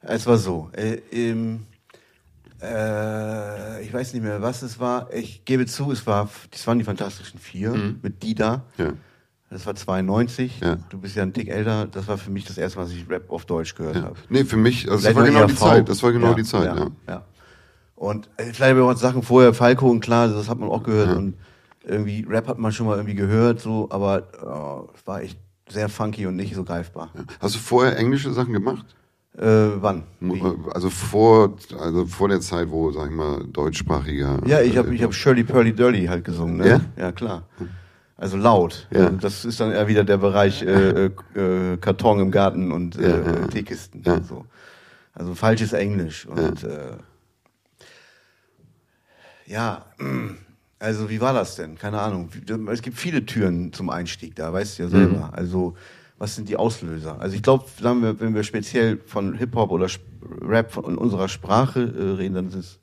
Speaker 1: es war so, äh, im, äh, ich weiß nicht mehr, was es war, ich gebe zu, es war, das waren die Fantastischen Vier mit Dida.
Speaker 2: ja.
Speaker 1: Das war 92,
Speaker 2: Ja.
Speaker 1: du bist ja ein Dick älter, das war für mich das erste Mal, dass ich Rap auf Deutsch gehört
Speaker 2: ja.
Speaker 1: habe.
Speaker 2: Nee, für mich, also das war genau die. Zeit. Das war genau die Zeit, ja.
Speaker 1: Und äh, vielleicht habe ich auch Sachen vorher, Falco und klar, das hat man auch gehört. Und irgendwie Rap hat man schon mal irgendwie gehört, so, aber äh, es war echt sehr funky und nicht so greifbar.
Speaker 2: Hast du vorher englische Sachen gemacht?
Speaker 1: Äh, wann? Wie?
Speaker 2: Also vor, also vor der Zeit, wo, sag ich mal, deutschsprachiger.
Speaker 1: Ja, ich habe
Speaker 2: äh,
Speaker 1: ich hab Shirley Pearly Dirty halt gesungen, ne?
Speaker 2: Ja?
Speaker 1: Ja, klar. Also laut.
Speaker 2: Ja.
Speaker 1: Also das ist dann eher wieder der Bereich äh, äh, äh, Karton im Garten und äh,
Speaker 2: Ja, ja.
Speaker 1: Teekisten.
Speaker 2: Ja.
Speaker 1: Und so. Also falsches Englisch. Und äh, ja, also wie war das denn? Keine Ahnung. Es gibt viele Türen zum Einstieg da, weißt du ja selber. Also was sind die Auslöser? Also ich glaube, sagen wir, wenn wir speziell von Hip-Hop oder Rap von in unserer Sprache äh, reden, dann sind es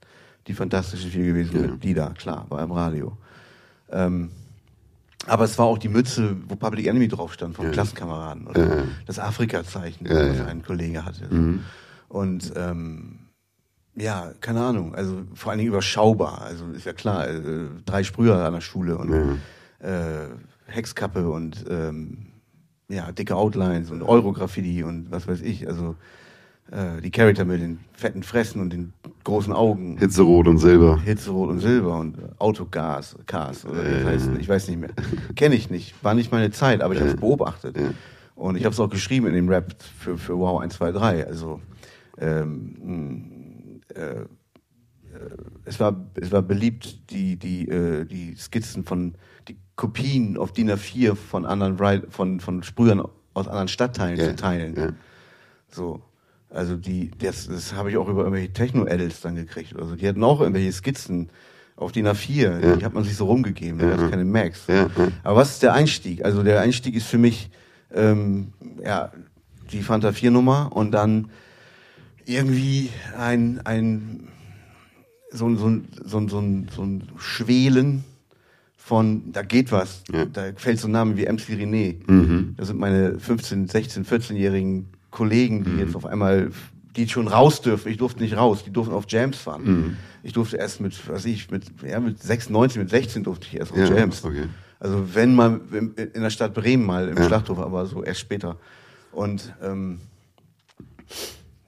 Speaker 1: die Fantastischen Vier gewesen,
Speaker 2: Ja.
Speaker 1: die da, klar, war im Radio. Ähm, aber es war auch die Mütze, wo Public Enemy drauf stand, vom
Speaker 2: Ja.
Speaker 1: Klassenkameraden. Oder
Speaker 2: Ja,
Speaker 1: das Afrika-Zeichen,
Speaker 2: ja.
Speaker 1: ein Kollege hatte.
Speaker 2: Mhm.
Speaker 1: Und ähm, ja, keine Ahnung, also vor allen Dingen überschaubar. Also ist ja klar, äh, drei Sprüher an der Schule und äh, Hexkappe und ähm, ja, dicke Outlines und Euro-Graffiti und was weiß ich. Also äh, die Charakter mit den fetten Fressen und den großen Augen.
Speaker 2: Hitzerot und Silber.
Speaker 1: Hitzrot und Silber und Autogas, Cars oder wie das heißt, ich weiß nicht mehr. Kenne ich nicht, war nicht meine Zeit, aber ich habe es beobachtet. Und ich habe es auch geschrieben in dem Rap für, für Wow 1, 2, 3. Also ähm, mh, äh, äh, es war es war beliebt, die die äh, die Skizzen von die Kopien auf DIN A4 von anderen von von Sprühern aus anderen Stadtteilen
Speaker 2: Ja,
Speaker 1: zu teilen.
Speaker 2: ja.
Speaker 1: So. Also die, das, das habe ich auch über irgendwelche Techno-Edits dann gekriegt. Also die hatten auch irgendwelche Skizzen auf DIN A4,
Speaker 2: Ja.
Speaker 1: die hat man sich so rumgegeben, da gab es keine
Speaker 2: ja.
Speaker 1: Aber was ist der Einstieg? Also der Einstieg ist für mich ähm, ja, die Fanta 4 Nummer und dann irgendwie ein, ein so, ein- so, so, so, so ein Schwelen von, da geht was.
Speaker 2: Ja.
Speaker 1: Da fällt so ein Name wie MC René.
Speaker 2: Mhm.
Speaker 1: Das sind meine 15, 16, 14-jährigen Kollegen,
Speaker 2: Mhm.
Speaker 1: die jetzt auf einmal, die schon raus dürfen. Ich durfte nicht raus, die durften auf Jams fahren.
Speaker 2: Mhm.
Speaker 1: Ich durfte erst mit, was ich, mit, ja, mit 96, mit 16 durfte ich erst auf
Speaker 2: Ja,
Speaker 1: Jams.
Speaker 2: okay.
Speaker 1: Also wenn mal in in der Stadt Bremen mal im
Speaker 2: Ja.
Speaker 1: Schlachthof, aber so erst später. Und ähm,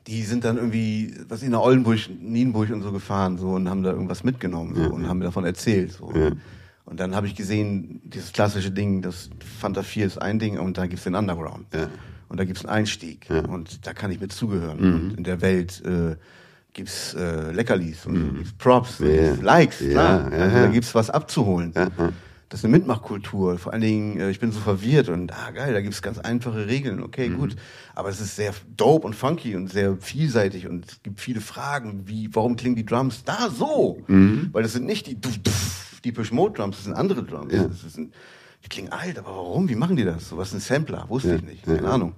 Speaker 1: die sind dann irgendwie, was in der Oldenburg, Nienburg und so gefahren so und haben da irgendwas mitgenommen so,
Speaker 2: Ja.
Speaker 1: und haben mir davon erzählt. So.
Speaker 2: Ja.
Speaker 1: Und dann habe ich gesehen, dieses klassische Ding, das Fanta 4 ist ein Ding und da gibt's den Underground.
Speaker 2: Ja.
Speaker 1: Und da gibt's einen Einstieg. Und da kann ich mit zugehören.
Speaker 2: Mhm.
Speaker 1: Und in der Welt äh, gibt's äh, Leckerlis und so, gibt's Props,
Speaker 2: Mhm.
Speaker 1: Gibt's Likes, klar.
Speaker 2: ja,
Speaker 1: also
Speaker 2: ja.
Speaker 1: da gibt's was abzuholen. Das ist eine Mitmachkultur. Vor allen Dingen, äh, ich bin so verwirrt und ah geil, da gibt's ganz einfache Regeln. Okay,
Speaker 2: Mhm.
Speaker 1: gut. Aber es ist sehr dope und funky und sehr vielseitig und es gibt viele Fragen, wie, warum klingen die Drums da so?
Speaker 2: Mhm.
Speaker 1: Weil das sind nicht die Deepish Mode Drums, das sind andere Drums.
Speaker 2: Ja.
Speaker 1: Ein, die klingen alt, aber warum? Wie machen die das? So was ist ein Sampler? Wusste
Speaker 2: Ja,
Speaker 1: ich nicht. Keine
Speaker 2: ja.
Speaker 1: Ahnung.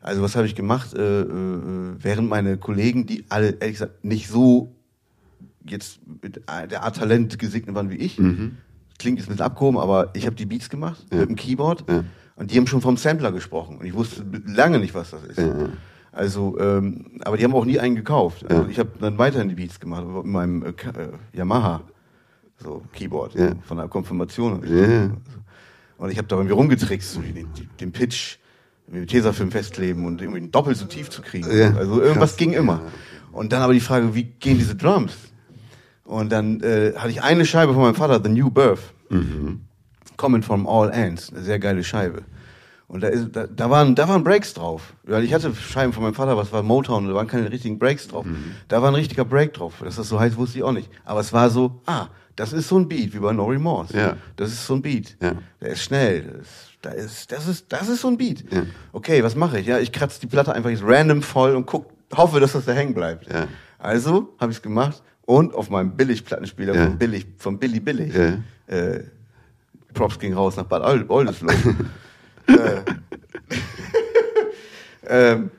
Speaker 1: Also was habe ich gemacht, äh, äh, während meine Kollegen, die alle ehrlich gesagt nicht so jetzt mit der Art Talent gesegnet waren wie ich, klingt jetzt ein bisschen abgehoben, aber ich habe die Beats gemacht.
Speaker 2: Ja.
Speaker 1: mit dem Keyboard
Speaker 2: Ja.
Speaker 1: und die haben schon vom Sampler gesprochen und ich wusste lange nicht, was das ist.
Speaker 2: Ja.
Speaker 1: Also, ähm, aber die haben auch nie einen gekauft. Also ich habe dann weiterhin die Beats gemacht mit meinem äh, äh, Yamaha so Keyboard
Speaker 2: Ja.
Speaker 1: so, von der Konfirmation. Und ich habe da irgendwie rumgetrickst, so den, den, Pitch mit Tesafilm festkleben und irgendwie doppelt so tief zu kriegen. Also irgendwas
Speaker 2: Krass.
Speaker 1: ging immer. Und dann aber die Frage, wie gehen diese Drums? Und dann äh, hatte ich eine Scheibe von meinem Vater, The New Birth. Coming from All Ends, eine sehr geile Scheibe. Und da, ist, da, da, waren, da waren Breaks drauf. Weil ich hatte Scheiben von meinem Vater, was war Motown, und da waren keine richtigen Breaks drauf. Da war ein richtiger Break drauf. Dass das so heißt, wusste ich auch nicht. Aber es war so, ah, das ist so ein Beat, wie bei No Remorse.
Speaker 2: Ja.
Speaker 1: Das ist so ein Beat.
Speaker 2: Ja.
Speaker 1: Der ist schnell. Das, da ist, das, ist, das ist so ein Beat.
Speaker 2: Ja.
Speaker 1: Okay, was mache ich? Ja, ich kratze die Platte einfach jetzt random voll und guck, hoffe, dass das da hängen bleibt.
Speaker 2: Ja.
Speaker 1: Also habe ich es gemacht und auf meinem Billigplattenspieler
Speaker 2: Ja.
Speaker 1: von Billig, von Billy Billig.
Speaker 2: Ja.
Speaker 1: Äh, Props ging raus nach Bad Old- Oldesloe. äh, ähm,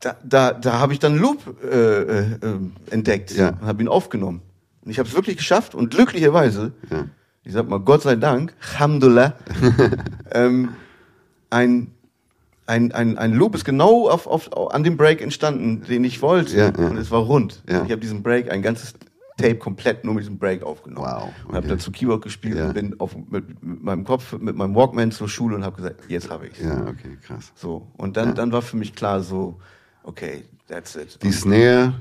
Speaker 1: da da, da habe ich dann Loop äh, äh, entdeckt
Speaker 2: Ja.
Speaker 1: und habe ihn aufgenommen. Und ich habe es wirklich geschafft und glücklicherweise,
Speaker 2: Ja.
Speaker 1: ich sag mal Gott sei Dank, Alhamdulillah, ähm, ein, ein, ein, ein Loop ist genau auf, auf, an dem Break entstanden, den ich wollte.
Speaker 2: Ja, ja.
Speaker 1: Und es war rund.
Speaker 2: Ja.
Speaker 1: Ich habe diesen Break, ein ganzes Tape komplett nur mit diesem Break aufgenommen.
Speaker 2: Wow,
Speaker 1: Und habe
Speaker 2: okay.
Speaker 1: dazu Keyboard gespielt und bin auf, mit, mit meinem Kopf, mit meinem Walkman zur Schule und habe gesagt, jetzt habe ich's.
Speaker 2: Ja, okay, krass.
Speaker 1: So. Und dann, dann war für mich klar so, okay, that's it.
Speaker 2: Die Snare,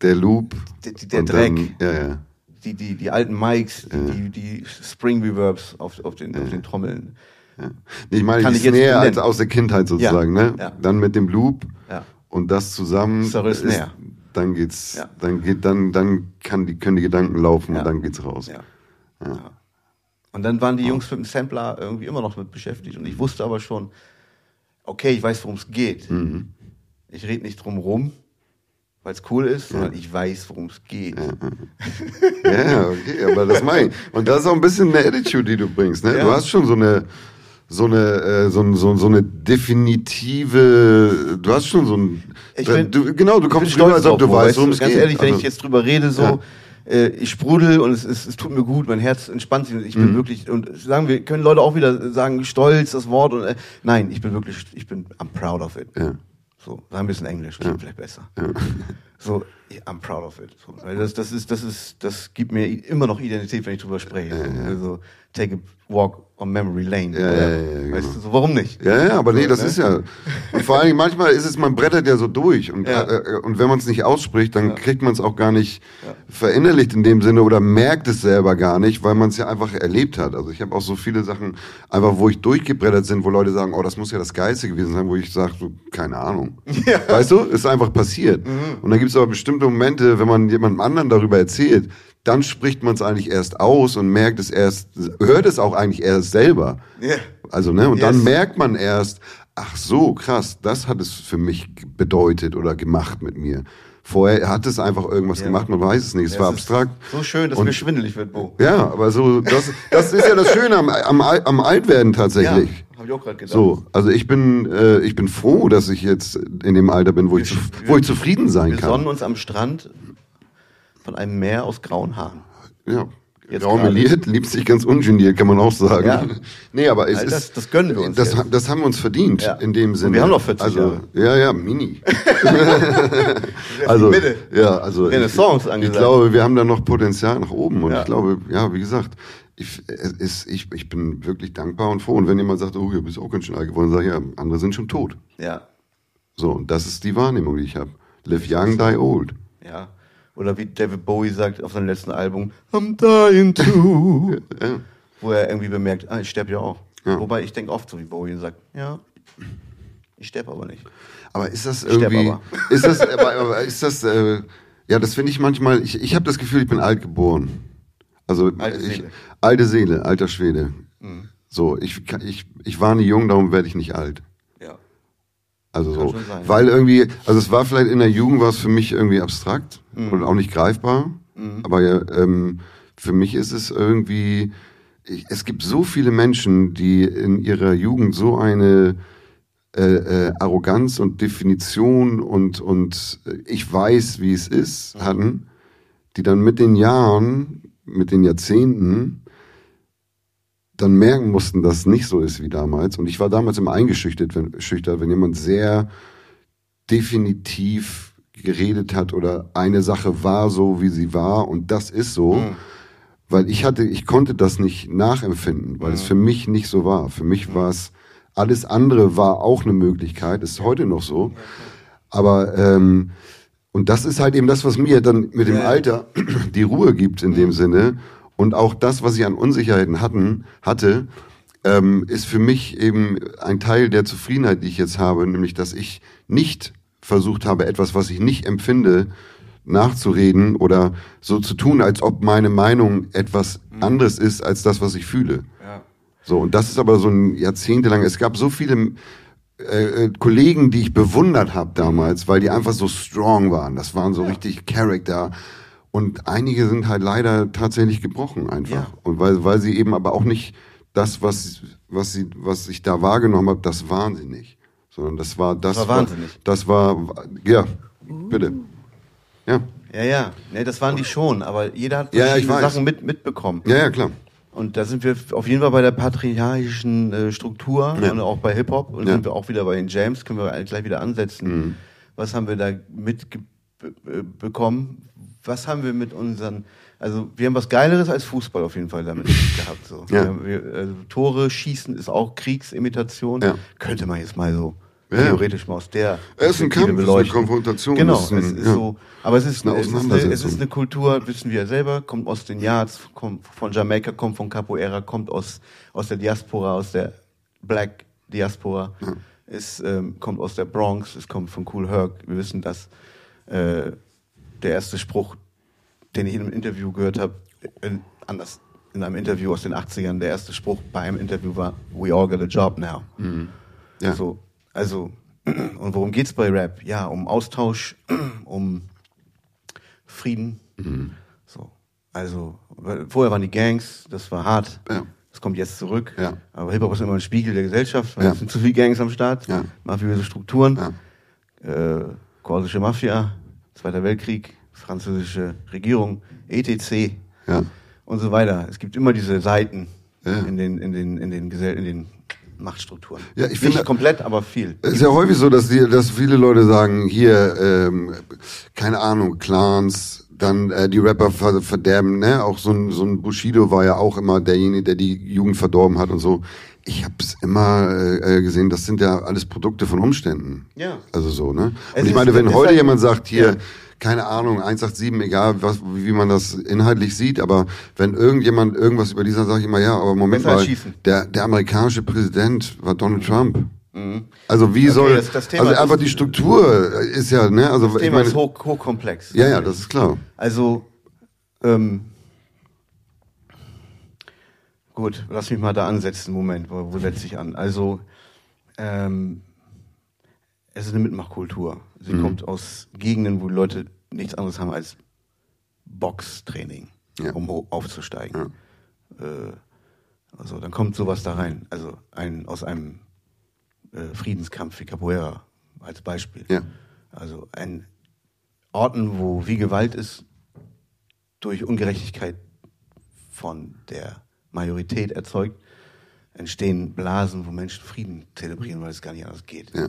Speaker 2: der Loop.
Speaker 1: Die- die- der
Speaker 2: und
Speaker 1: Dreck.
Speaker 2: Dann, ja, ja.
Speaker 1: die, die, die alten Mics, die, die Spring Reverbs auf, auf, den, auf den Trommeln.
Speaker 2: Nee, Ich meine,
Speaker 1: Kann
Speaker 2: die
Speaker 1: ich
Speaker 2: Snare als aus der Kindheit sozusagen,
Speaker 1: Ja,
Speaker 2: ne?
Speaker 1: ja.
Speaker 2: Dann mit dem Loop
Speaker 1: Ja.
Speaker 2: und das zusammen.
Speaker 1: Sorry, Snare.
Speaker 2: dann geht's,
Speaker 1: Ja.
Speaker 2: dann geht, dann, dann kann die, können die Gedanken laufen
Speaker 1: Ja.
Speaker 2: und dann geht's raus.
Speaker 1: Ja. ja. Und dann waren die Jungs mit dem Sampler irgendwie immer noch mit beschäftigt. Und ich wusste aber schon, okay, ich weiß, worum es geht.
Speaker 2: Mhm.
Speaker 1: Ich rede nicht drum rum, weil es cool ist, sondern ich weiß, worum es geht.
Speaker 2: Ja, okay, aber das meine ich. Und das ist auch ein bisschen eine Attitude, die du bringst, ne?
Speaker 1: Ja.
Speaker 2: Du hast schon so eine, so eine, äh, so, ein- so, so eine definitive, du hast schon so ein,
Speaker 1: Ich bin-
Speaker 2: du, genau, du kommst
Speaker 1: bin
Speaker 2: rüber, als ob du weißt, worum es
Speaker 1: Ganz
Speaker 2: geht.
Speaker 1: ehrlich, wenn
Speaker 2: Also-
Speaker 1: ich jetzt drüber rede, so,
Speaker 2: Ja.
Speaker 1: äh, ich sprudel und es, es, es tut mir gut, mein Herz entspannt sich ich
Speaker 2: Mhm.
Speaker 1: bin wirklich, und sagen wir, können Leute auch wieder sagen, stolz, das Wort und, äh, nein, ich bin wirklich, ich bin, I'm proud of it.
Speaker 2: Ja.
Speaker 1: So, sagen wir es in Englisch, klingt vielleicht besser. So, I'm proud of it. So, weil das, das ist, das ist, das gibt mir immer noch Identität, wenn ich drüber spreche. Also, take a walk on memory lane.
Speaker 2: Ja, ja, ja, genau.
Speaker 1: Weißt du, so, warum nicht?
Speaker 2: Ja, ja, aber nee, das
Speaker 1: ne?
Speaker 2: ist ja. Und vor allen Dingen manchmal ist es, man brettert ja so durch und,
Speaker 1: Ja.
Speaker 2: äh, und wenn man es nicht ausspricht, dann kriegt man es auch gar nicht verinnerlicht in dem Sinne oder merkt es selber gar nicht, weil man es ja einfach erlebt hat. Also ich habe auch so viele Sachen, einfach wo ich durchgebrettert sind, wo Leute sagen, oh, das muss ja das Geilste gewesen sein, wo ich sage, so, keine Ahnung. Weißt du, ist einfach passiert. Und dann gibt es aber bestimmte Momente, wenn man jemandem anderen darüber erzählt, dann spricht man es eigentlich erst aus und merkt es erst, hört es auch eigentlich erst selber.
Speaker 1: Ja.
Speaker 2: Also, ne, und
Speaker 1: Yes.
Speaker 2: dann merkt man erst, ach so, krass, das hat es für mich bedeutet oder gemacht mit mir. Vorher hat es einfach irgendwas
Speaker 1: Ja.
Speaker 2: gemacht, man weiß es nicht, es
Speaker 1: Ja,
Speaker 2: war
Speaker 1: es
Speaker 2: abstrakt.
Speaker 1: So schön, dass
Speaker 2: Und-
Speaker 1: mir schwindelig wird, Bo.
Speaker 2: Ja, aber so, das, das ist ja das Schöne am, am, am Altwerden tatsächlich.
Speaker 1: Ja, habe ich auch gerade gedacht.
Speaker 2: So, also ich bin, äh, ich bin froh, dass ich jetzt in dem Alter bin, wo, ich, zu, wo ich zufrieden sein
Speaker 1: Wir sonnen
Speaker 2: kann.
Speaker 1: uns am Strand von einem Meer aus grauen Haaren.
Speaker 2: Ja.
Speaker 1: Jetzt
Speaker 2: liebt sich ganz ungeniert, kann man auch sagen.
Speaker 1: Ja.
Speaker 2: Nee, aber es
Speaker 1: All
Speaker 2: ist.
Speaker 1: das- das gönnen wir uns
Speaker 2: Das,
Speaker 1: jetzt.
Speaker 2: das haben wir uns verdient,
Speaker 1: Ja.
Speaker 2: in dem
Speaker 1: Und
Speaker 2: Sinne.
Speaker 1: wir haben noch 40
Speaker 2: also,
Speaker 1: Jahre.
Speaker 2: Ja, ja, mini. also, ja, also.
Speaker 1: Renaissance
Speaker 2: ich, ich
Speaker 1: angesagt.
Speaker 2: glaube, wir haben da noch Potenzial nach oben. Und
Speaker 1: Ja.
Speaker 2: ich glaube, ja, wie gesagt, ich, ist, ich, ich bin wirklich dankbar und froh. Und wenn jemand sagt, oh, du bist auch ganz schön alt geworden, sage ich, ja, andere sind schon tot.
Speaker 1: Ja,
Speaker 2: So, und das ist die Wahrnehmung, die ich habe. Live young, die old.
Speaker 1: ja. Oder wie David Bowie sagt auf seinem letzten Album, I'm dying too.
Speaker 2: Ja.
Speaker 1: Wo er irgendwie bemerkt, ah, ich sterbe ja auch.
Speaker 2: Ja.
Speaker 1: Wobei ich denke oft so wie Bowie und sagt, ja, ich sterbe aber nicht.
Speaker 2: Aber ist das irgendwie,
Speaker 1: aber.
Speaker 2: ist das, aber, ist das, äh, ja, das finde ich manchmal, ich, ich habe das Gefühl, ich bin alt geboren. Also,
Speaker 1: Alte Seele. Mhm.
Speaker 2: alte Seele, alter Schwede. So, ich, ich, ich war nie jung, darum werde ich nicht alt.
Speaker 1: Ja.
Speaker 2: Also
Speaker 1: Kann
Speaker 2: so,
Speaker 1: sein.
Speaker 2: weil irgendwie, also es war vielleicht in der Jugend war es für mich irgendwie abstrakt
Speaker 1: Mhm.
Speaker 2: und auch nicht greifbar, aber ja, ähm, Für mich ist es irgendwie, ich, es gibt so viele Menschen, die in ihrer Jugend so eine äh, äh, Arroganz und Definition und, und äh, ich weiß, wie es ist,
Speaker 1: Mhm.
Speaker 2: hatten, die dann mit den Jahren, mit den Jahrzehnten dann merken mussten, dass es nicht so ist wie damals. Und ich war damals immer eingeschüchtert, wenn, schüchtert, wenn jemand sehr definitiv geredet hat oder eine Sache war so, wie sie war und das ist so.
Speaker 1: Mhm.
Speaker 2: Weil ich hatte, ich konnte das nicht nachempfinden, weil es für mich nicht so war. Für mich war es, alles andere war auch eine Möglichkeit, ist heute noch so. Aber, ähm, und das ist halt eben das, was mir dann mit dem. Alter die Ruhe gibt in dem Sinne. Und auch das, was ich an Unsicherheiten hatten, hatte, ähm, ist für mich eben ein Teil der Zufriedenheit, die ich jetzt habe, nämlich, dass ich nicht versucht habe, etwas, was ich nicht empfinde, nachzureden oder so zu tun, als ob meine Meinung etwas anderes ist als das, was ich fühle.
Speaker 1: Ja.
Speaker 2: So, und das ist aber so ein jahrzehntelang, es gab so viele äh, äh, Kollegen, die ich bewundert habe damals, weil die einfach so strong waren. Das waren so richtig Charakter. Und einige sind halt leider tatsächlich gebrochen einfach.
Speaker 1: Ja.
Speaker 2: Und weil, weil sie eben aber auch nicht das, was, was, sie, was ich da wahrgenommen habe, das waren sie nicht. Sondern das war das.
Speaker 1: war wahnsinnig.
Speaker 2: Das war, ja, bitte. Ja,
Speaker 1: Ja, ja, nee, das waren die schon, aber jeder hat
Speaker 2: Ja, ja.
Speaker 1: Sachen mit, mitbekommen.
Speaker 2: ja, ja, klar.
Speaker 1: Und da sind wir auf jeden Fall bei der patriarchischen äh, Struktur
Speaker 2: Ja.
Speaker 1: und auch bei Hip-Hop. Und
Speaker 2: Ja.
Speaker 1: sind wir auch wieder bei den Jams, können wir gleich wieder ansetzen.
Speaker 2: Mhm.
Speaker 1: Was haben wir da mitbekommen? Was haben wir mit unseren, also wir haben was Geileres als Fußball auf jeden Fall damit gehabt. So.
Speaker 2: Ja.
Speaker 1: Wir, also Tore schießen ist auch Kriegsimitation.
Speaker 2: Ja.
Speaker 1: Könnte man jetzt mal so
Speaker 2: Ja.
Speaker 1: theoretisch mal aus der
Speaker 2: Es ist ein Kampf, es ist eine
Speaker 1: beleuchten.
Speaker 2: Konfrontation,
Speaker 1: Genau,
Speaker 2: ist ein-
Speaker 1: es ist
Speaker 2: ja.
Speaker 1: so. Aber es ist,
Speaker 2: Eine
Speaker 1: es, ist eine, es ist eine Kultur, wissen wir ja selber, kommt aus den Yards, kommt von Jamaika, kommt von Capoeira, kommt aus, aus der Diaspora, aus der Black Diaspora, es ähm, kommt aus der Bronx, es kommt von Cool Herc. Wir wissen, dass äh, der erste Spruch, den ich in einem Interview gehört habe, in, anders, in einem Interview aus den 80ern, der erste Spruch bei einem Interview war, we all got a job now.
Speaker 2: Ja.
Speaker 1: So, also, und worum geht's bei Rap? Ja, um Austausch, um Frieden. So, also, vorher waren die Gangs, das war hart.
Speaker 2: Ja.
Speaker 1: Das kommt jetzt zurück.
Speaker 2: Ja.
Speaker 1: Aber Hip-Hop ist immer ein Spiegel der Gesellschaft, weil
Speaker 2: Ja.
Speaker 1: es sind zu viele Gangs am Start,
Speaker 2: Ja.
Speaker 1: mafiöse Strukturen,
Speaker 2: Ja.
Speaker 1: äh, korsische Mafia, Zweiter Weltkrieg, französische Regierung, ETC
Speaker 2: Ja.
Speaker 1: und so weiter. Es gibt immer diese Seiten
Speaker 2: Ja.
Speaker 1: in den, in den, in den, Gesell in den Machtstrukturen.
Speaker 2: Ja, ich
Speaker 1: Nicht
Speaker 2: finde-
Speaker 1: komplett, aber viel.
Speaker 2: Es ist ja häufig so, dass, die, dass viele Leute sagen, hier, ähm, keine Ahnung, Clans, dann äh, die Rapper ver verderben, ne? Auch so ein, so ein Bushido war ja auch immer derjenige, der die Jugend verdorben hat und so. Ich habe es immer äh, gesehen, das sind ja alles Produkte von Umständen.
Speaker 1: Ja.
Speaker 2: Also so, ne?
Speaker 1: Es
Speaker 2: Und ich
Speaker 1: ist-
Speaker 2: meine, wenn
Speaker 1: es ist
Speaker 2: heute
Speaker 1: halt-
Speaker 2: jemand sagt, hier,
Speaker 1: Ja.
Speaker 2: keine Ahnung, 187, egal was, wie man das inhaltlich sieht, aber wenn irgendjemand irgendwas über dieser sage ich immer, ja, aber Moment mal, der, der amerikanische Präsident war Donald Trump. Also wie soll,
Speaker 1: Mhm. das- das Thema
Speaker 2: also einfach
Speaker 1: ist-
Speaker 2: die Struktur ist ja, ne, also
Speaker 1: Das
Speaker 2: ich
Speaker 1: Thema
Speaker 2: meine,
Speaker 1: ist hoch, hochkomplex.
Speaker 2: ja, ja, das ist klar.
Speaker 1: Also, ähm, gut, lass mich mal da ansetzen. Moment, wo, wo setze ich an? Also, ähm, es ist eine Mitmachkultur. Sie
Speaker 2: Mhm.
Speaker 1: kommt aus Gegenden, wo Leute nichts anderes haben als Boxtraining,
Speaker 2: Ja.
Speaker 1: um aufzusteigen. Äh, also dann kommt sowas da rein. Also ein, aus einem äh, Friedenskampf wie Capoeira als Beispiel.
Speaker 2: Ja.
Speaker 1: Also ein Orten, wo wie Gewalt ist, durch Ungerechtigkeit von der Majorität erzeugt, entstehen Blasen, wo Menschen Frieden zelebrieren, weil es gar nicht anders geht.
Speaker 2: Ja.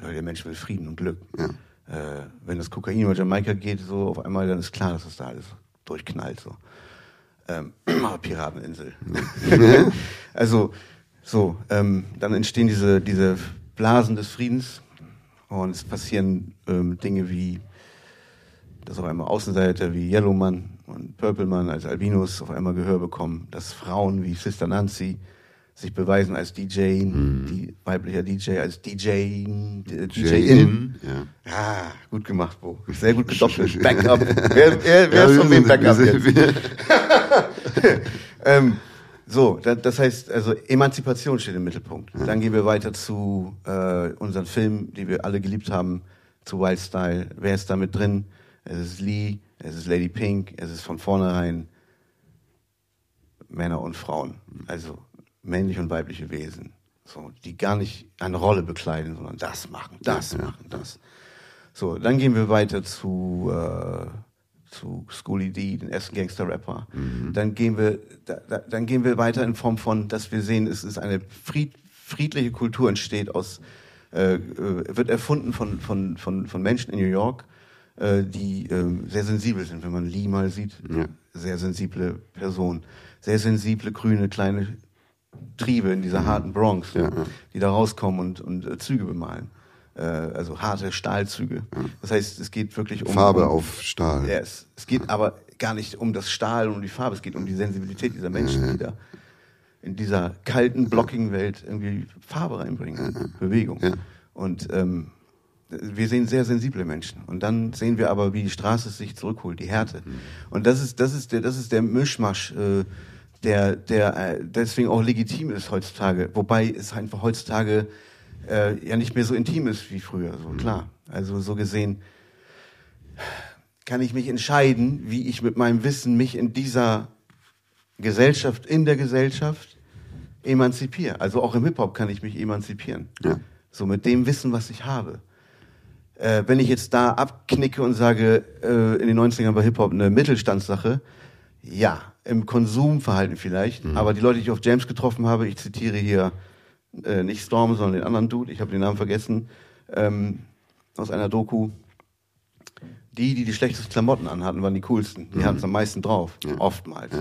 Speaker 1: Weil der Mensch will Frieden und Glück.
Speaker 2: Ja.
Speaker 1: Äh, wenn das Kokain über Jamaika geht, so auf einmal, dann ist klar, dass das da alles durchknallt. So. Ähm, Pirateninsel. also, so, ähm, dann entstehen diese, diese Blasen des Friedens und es passieren ähm, Dinge wie, dass auf einmal Außenseiter wie Yellowman und Purpleman als Albinos auf einmal Gehör bekommen, dass Frauen wie Sister Nancy sich beweisen als DJ, die weiblicher DJ als DJ, äh, DJ in.
Speaker 2: J-In, ja.
Speaker 1: Ah, gut gemacht, Bo. Sehr gut gedoppelt. Backup. Wer, wer, wer
Speaker 2: Ja,
Speaker 1: ist von wem Backup jetzt? ähm, so, da, das heißt, also Emanzipation steht im Mittelpunkt. Dann gehen wir weiter zu äh, unseren Filmen, die wir alle geliebt haben, zu Wild Style. Wer ist da mit drin? Es ist Lee, es ist Lady Pink, es ist von vornherein Männer und Frauen, also männliche und weibliche Wesen, so, die gar nicht eine Rolle bekleiden, sondern das machen, das
Speaker 2: Ja,
Speaker 1: machen, das. So, dann gehen wir weiter zu, äh, zu Schooly D, den ersten Gangster-Rapper. Dann gehen wir, da, da, dann gehen wir weiter in Form von, dass wir sehen, es ist eine fried, friedliche Kultur entsteht aus, äh, äh, wird erfunden von, von, von, von Menschen in New York, äh, die ähm, sehr sensibel sind. Wenn man Lee mal sieht,
Speaker 2: Ja.
Speaker 1: sehr sensible Person, sehr sensible grüne kleine Triebe in dieser harten Bronx,
Speaker 2: Ja, ja.
Speaker 1: die da rauskommen und, und äh, Züge bemalen. Äh, also harte Stahlzüge. Das heißt, es geht wirklich um
Speaker 2: Farbe
Speaker 1: um,
Speaker 2: auf Stahl.
Speaker 1: Ja, es, geht aber gar nicht um das Stahl und um die Farbe, es geht um die Sensibilität dieser Menschen, die da in dieser kalten, blockigen Welt irgendwie Farbe reinbringen, Bewegung. Und ähm, wir sehen sehr sensible Menschen. Und dann sehen wir aber, wie die Straße sich zurückholt, die Härte. Und das ist, das ist der, das ist der Mischmasch, äh, der, der äh, deswegen auch legitim ist heutzutage. Wobei es einfach heutzutage äh, ja nicht mehr so intim ist wie früher. So klar. Also so gesehen kann ich mich entscheiden, wie ich mit meinem Wissen mich in dieser Gesellschaft, in der Gesellschaft emanzipiere. Also auch im Hip-Hop kann ich mich emanzipieren.
Speaker 2: Ja.
Speaker 1: So mit dem Wissen, was ich habe. Äh, wenn ich jetzt da abknicke und sage, äh, in den 90ern war Hip-Hop eine Mittelstandssache, ja, im Konsumverhalten vielleicht, aber die Leute, die ich auf James getroffen habe, ich zitiere hier äh, nicht Storm, sondern den anderen Dude, ich habe den Namen vergessen, ähm, aus einer Doku, die, die die schlechtesten Klamotten anhatten, waren die coolsten. Die hatten es am meisten drauf, oftmals.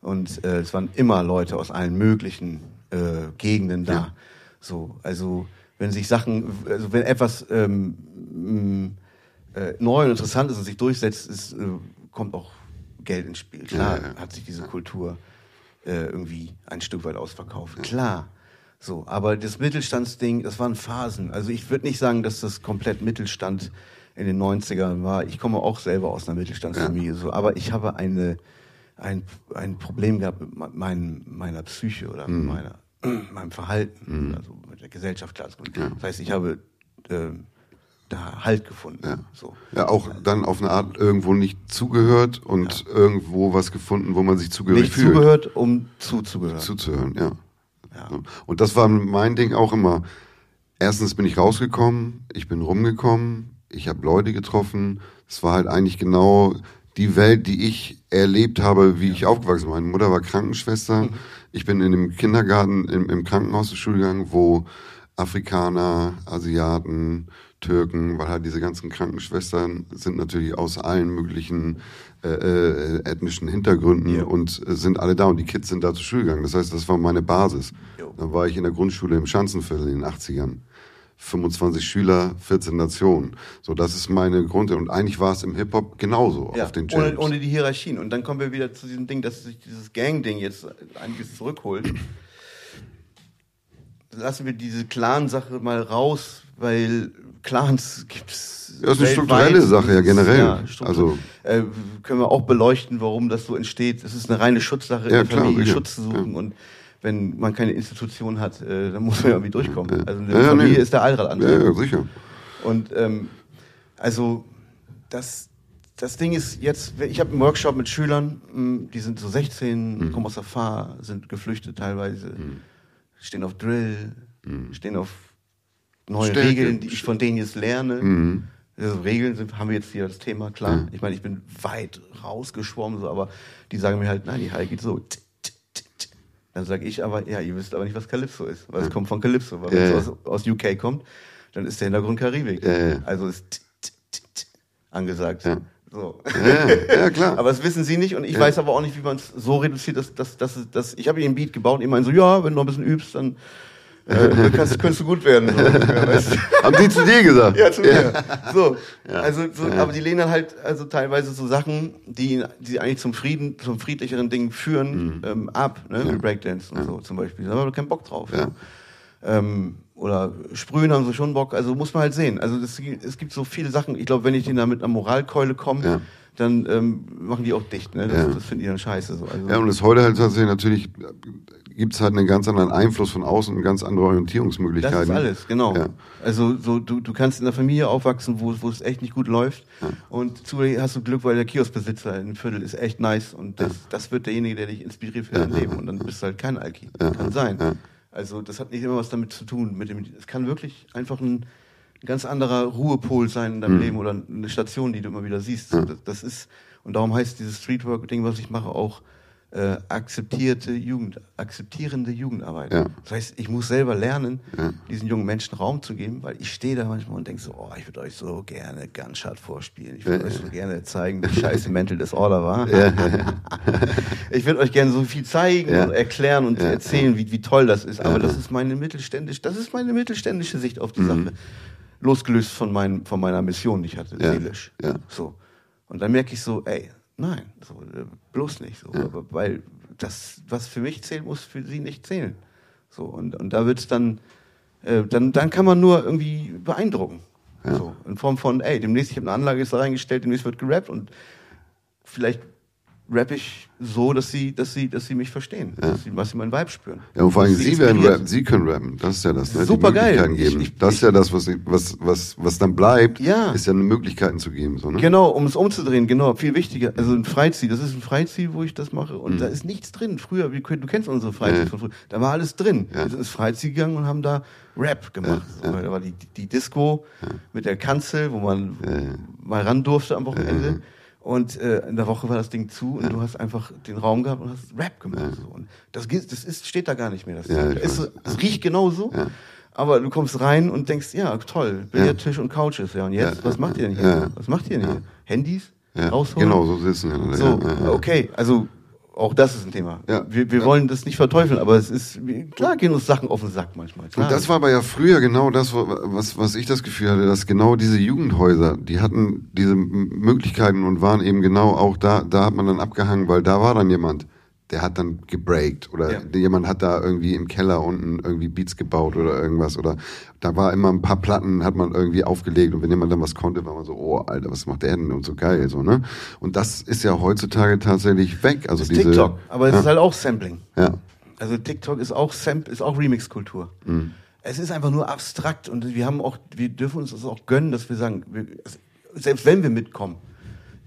Speaker 1: Und äh, es waren immer Leute aus allen möglichen äh, Gegenden da.
Speaker 2: Ja.
Speaker 1: So, also wenn sich Sachen, also wenn etwas ähm, mh, äh, neu und interessant ist und sich durchsetzt, ist, äh, kommt auch Geld ins Spiel. Klar
Speaker 2: Ja, ja,
Speaker 1: hat sich diese Kultur äh, irgendwie ein Stück weit ausverkauft. Klar. So, aber das Mittelstandsding, das waren Phasen. Also ich würde nicht sagen, dass das komplett Mittelstand in den 90ern war. Ich komme auch selber aus einer Mittelstandsfamilie, so, aber ich habe eine, ein, ein Problem gehabt mit me- mein, meiner Psyche oder
Speaker 2: Mhm.
Speaker 1: mit meiner, meinem Verhalten, also mit der Gesellschaft klarzukommen. Das heißt, ich habe ähm, da Halt gefunden.
Speaker 2: Ja.
Speaker 1: So.
Speaker 2: Ja, auch dann auf eine Art irgendwo nicht zugehört und irgendwo was gefunden, wo man sich zugehörig
Speaker 1: Nicht
Speaker 2: fühlt.
Speaker 1: zugehört, um zuzugehören.
Speaker 2: Zuzuhören, ja.
Speaker 1: Ja.
Speaker 2: Und das war mein Ding auch immer. Erstens bin ich rausgekommen, ich bin rumgekommen, ich habe Leute getroffen. Es war halt eigentlich genau die Welt, die ich erlebt habe, wie ich aufgewachsen bin. Meine Mutter war Krankenschwester.
Speaker 1: Mhm.
Speaker 2: Ich bin in dem Kindergarten, im, im Krankenhaus zur Schule gegangen, wo Afrikaner, Asiaten, Türken, weil halt diese ganzen Krankenschwestern sind natürlich aus allen möglichen äh, äh, ethnischen Hintergründen
Speaker 1: Ja.
Speaker 2: und äh, sind alle da und die Kids sind da zur Schule gegangen. Das heißt, das war meine Basis.
Speaker 1: Jo.
Speaker 2: Dann war ich in der Grundschule im Schanzenviertel in den 80ern. 25 Schüler, 14 Nationen. So, das ist meine Grund. Und eigentlich war es im Hip-Hop genauso
Speaker 1: Ja,
Speaker 2: auf den
Speaker 1: ohne,
Speaker 2: Jams.
Speaker 1: ohne die Hierarchien. Und dann kommen wir wieder zu diesem Ding, dass sich dieses Gang-Ding jetzt einiges zurückholt. Lassen wir diese Clan-Sache mal raus, weil Clans gibt's.
Speaker 2: Ja, ist eine strukturelle Sache, ja, generell.
Speaker 1: Ja,
Speaker 2: Also-
Speaker 1: äh, können wir auch beleuchten, warum das so entsteht. Es ist eine reine Schutzsache,
Speaker 2: Ja,
Speaker 1: in der Familie. Schutz zu suchen. Und wenn man keine Institution hat, äh, dann muss man irgendwie durchkommen. Also eine
Speaker 2: Ja, ja,
Speaker 1: Familie
Speaker 2: nee.
Speaker 1: ist der Allradantrieb.
Speaker 2: ja, ja, sicher.
Speaker 1: Und ähm, also das, das Ding ist jetzt, ich habe einen Workshop mit Schülern, mh, die sind so 16,
Speaker 2: Mhm.
Speaker 1: kommen aus der Fahr, sind geflüchtet teilweise, stehen auf Drill, stehen auf neue
Speaker 2: Mhm. Stärke.
Speaker 1: Regeln, die ich von denen jetzt lerne.
Speaker 2: Mhm.
Speaker 1: Also Regeln sind, haben wir jetzt hier das Thema, klar. Ich meine, ich bin weit rausgeschwommen, so, aber die sagen mir halt, nein, die Haie geht so. T, t, t, t. Dann sage ich aber, ja, ihr wisst aber nicht, was Calypso ist, weil es kommt von Calypso. Weil
Speaker 2: Ja,
Speaker 1: wenn
Speaker 2: ja.
Speaker 1: es aus, aus UK kommt, dann ist der Hintergrund Karibik.
Speaker 2: Ja, ja.
Speaker 1: Also ist angesagt.
Speaker 2: Ja.
Speaker 1: So.
Speaker 2: Ja, ja, klar.
Speaker 1: Aber das wissen sie nicht und ich weiß aber auch nicht, wie man es so reduziert, dass, dass, dass, dass ich habe ihnen ein Beat gebaut und ich meine so, ja, wenn du noch ein bisschen übst, dann äh, kannst, könntest du gut werden. So, ja, weißt du?
Speaker 2: Haben die zu dir gesagt?
Speaker 1: Ja, zu mir. So, also, so, aber die lehnen dann halt also teilweise so Sachen, die, die eigentlich zum Frieden, zum friedlicheren Ding führen, ähm, ab, ne? Wie Breakdance und so zum Beispiel. Da haben wir keinen Bock drauf.
Speaker 2: Ja.
Speaker 1: Ähm, oder sprühen haben sie schon Bock, also muss man halt sehen. Also das, es gibt so viele Sachen, ich glaube, wenn ich denen da mit einer Moralkeule komme,
Speaker 2: Ja.
Speaker 1: Dann ähm, machen die auch dicht. Ne? Das,
Speaker 2: Ja.
Speaker 1: das finden die dann scheiße. So. Also,
Speaker 2: Ja, und es heute halt tatsächlich natürlich gibt es halt einen ganz anderen Einfluss von außen und ganz andere
Speaker 1: das
Speaker 2: Orientierungsmöglichkeiten.
Speaker 1: ist alles, genau.
Speaker 2: Ja.
Speaker 1: Also so, du, du kannst in einer Familie aufwachsen, wo, wo es echt nicht gut läuft. Und zufällig hast du Glück, weil der Kioskbesitzer im Viertel ist echt nice und das, das wird derjenige, der dich inspiriert für dein Leben. Und dann bist du halt kein Alki. Kann sein. Also das hat nicht immer was damit zu tun. Mit dem, es kann wirklich einfach ein, ein ganz anderer Ruhepol sein in deinem
Speaker 2: Mhm.
Speaker 1: Leben oder eine Station, die du immer wieder siehst. Das, das ist, und darum heißt dieses Streetwork-Ding, was ich mache, auch äh, akzeptierte Jugend, akzeptierende Jugendarbeit.
Speaker 2: Ja.
Speaker 1: Das heißt, ich muss selber lernen, diesen jungen Menschen Raum zu geben, weil ich stehe da manchmal und denke so, oh, ich würde euch so gerne Gunshot vorspielen. Ich würde euch so gerne zeigen, wie scheiße Mental Disorder war. ich würde euch gerne so viel zeigen
Speaker 2: Ja.
Speaker 1: und erklären und
Speaker 2: Ja.
Speaker 1: erzählen, wie, wie toll das ist. Aber das ist meine mittelständische, das ist meine mittelständische Sicht auf die Sache. Losgelöst von, mein, von meiner Mission, die ich hatte.
Speaker 2: Ja.
Speaker 1: seelisch.
Speaker 2: Ja.
Speaker 1: So. Und dann merke ich so, ey, nein, so, äh, bloß nicht. So, aber, weil das, was für mich zählt, muss für sie nicht zählen. So, und, und da wird's dann, äh, dann, dann kann man nur irgendwie beeindrucken. So, in Form von, ey, demnächst, ich habe eine Anlage jetzt da reingestellt, demnächst wird gerappt und vielleicht rappe ich so, dass sie, dass sie, dass sie mich verstehen, dass sie, was sie meinen Vibe spüren.
Speaker 2: Ja, und vor allem Sie werden rappen, Sie können rappen. Das ist ja das, ne?
Speaker 1: Super geil.
Speaker 2: Geben.
Speaker 1: Ich- ich-
Speaker 2: das ist ja das, was, was, was, was dann bleibt,
Speaker 1: Ja.
Speaker 2: ist ja Möglichkeiten zu geben, so, ne?
Speaker 1: Genau, um es umzudrehen, genau, viel wichtiger. Also ein Freiziel, das ist ein Freiziel, wo ich das mache und
Speaker 2: Mhm.
Speaker 1: da ist nichts drin. Früher, wie, du kennst unsere Freiziel von früher, da war alles drin. Wir sind ins gegangen und haben da Rap gemacht. So, Da war die, die Disco mit der Kanzel, wo man mal ran durfte am Wochenende. Und äh, in der Woche war das Ding zu und du hast einfach den Raum gehabt und hast Rap gemacht. So. Und das, das ist, steht da gar nicht mehr. Das,
Speaker 2: Ja,
Speaker 1: ist, es riecht genauso. Aber du kommst rein und denkst, ja, toll, Billardtisch und Couches. Ja, und jetzt,
Speaker 2: Ja,
Speaker 1: was macht ihr denn hier?
Speaker 2: ja.
Speaker 1: Was macht ihr denn hier? Handys?
Speaker 2: Ja,
Speaker 1: Rausholen?
Speaker 2: genau, so sitzen ja.
Speaker 1: So,
Speaker 2: ja, ja, ja.
Speaker 1: okay, also auch das ist ein Thema.
Speaker 2: Ja.
Speaker 1: Wir, wir
Speaker 2: Ja.
Speaker 1: wollen das nicht verteufeln, aber es ist, klar gehen uns Sachen auf den Sack manchmal. Klar.
Speaker 2: Und das war aber ja früher genau das, was, was ich das Gefühl hatte, dass genau diese Jugendhäuser, die hatten diese Möglichkeiten und waren eben genau auch da, da hat man dann abgehangen, weil da war dann jemand, der hat dann gebreakt oder
Speaker 1: Ja.
Speaker 2: jemand hat da irgendwie im Keller unten irgendwie Beats gebaut oder irgendwas oder da war immer ein paar Platten, hat man irgendwie aufgelegt und wenn jemand dann was konnte, war man so, oh Alter, was macht der denn und so geil, so, ne? Und das ist ja heutzutage tatsächlich weg, also
Speaker 1: das ist
Speaker 2: diese,
Speaker 1: TikTok, aber es
Speaker 2: ja,
Speaker 1: ist halt auch Sampling.
Speaker 2: ja,
Speaker 1: Also TikTok ist auch Samp ist auch Remix-Kultur.
Speaker 2: Mhm.
Speaker 1: Es ist einfach nur abstrakt und wir haben auch, wir dürfen uns das auch gönnen, dass wir sagen, wir, selbst wenn wir mitkommen,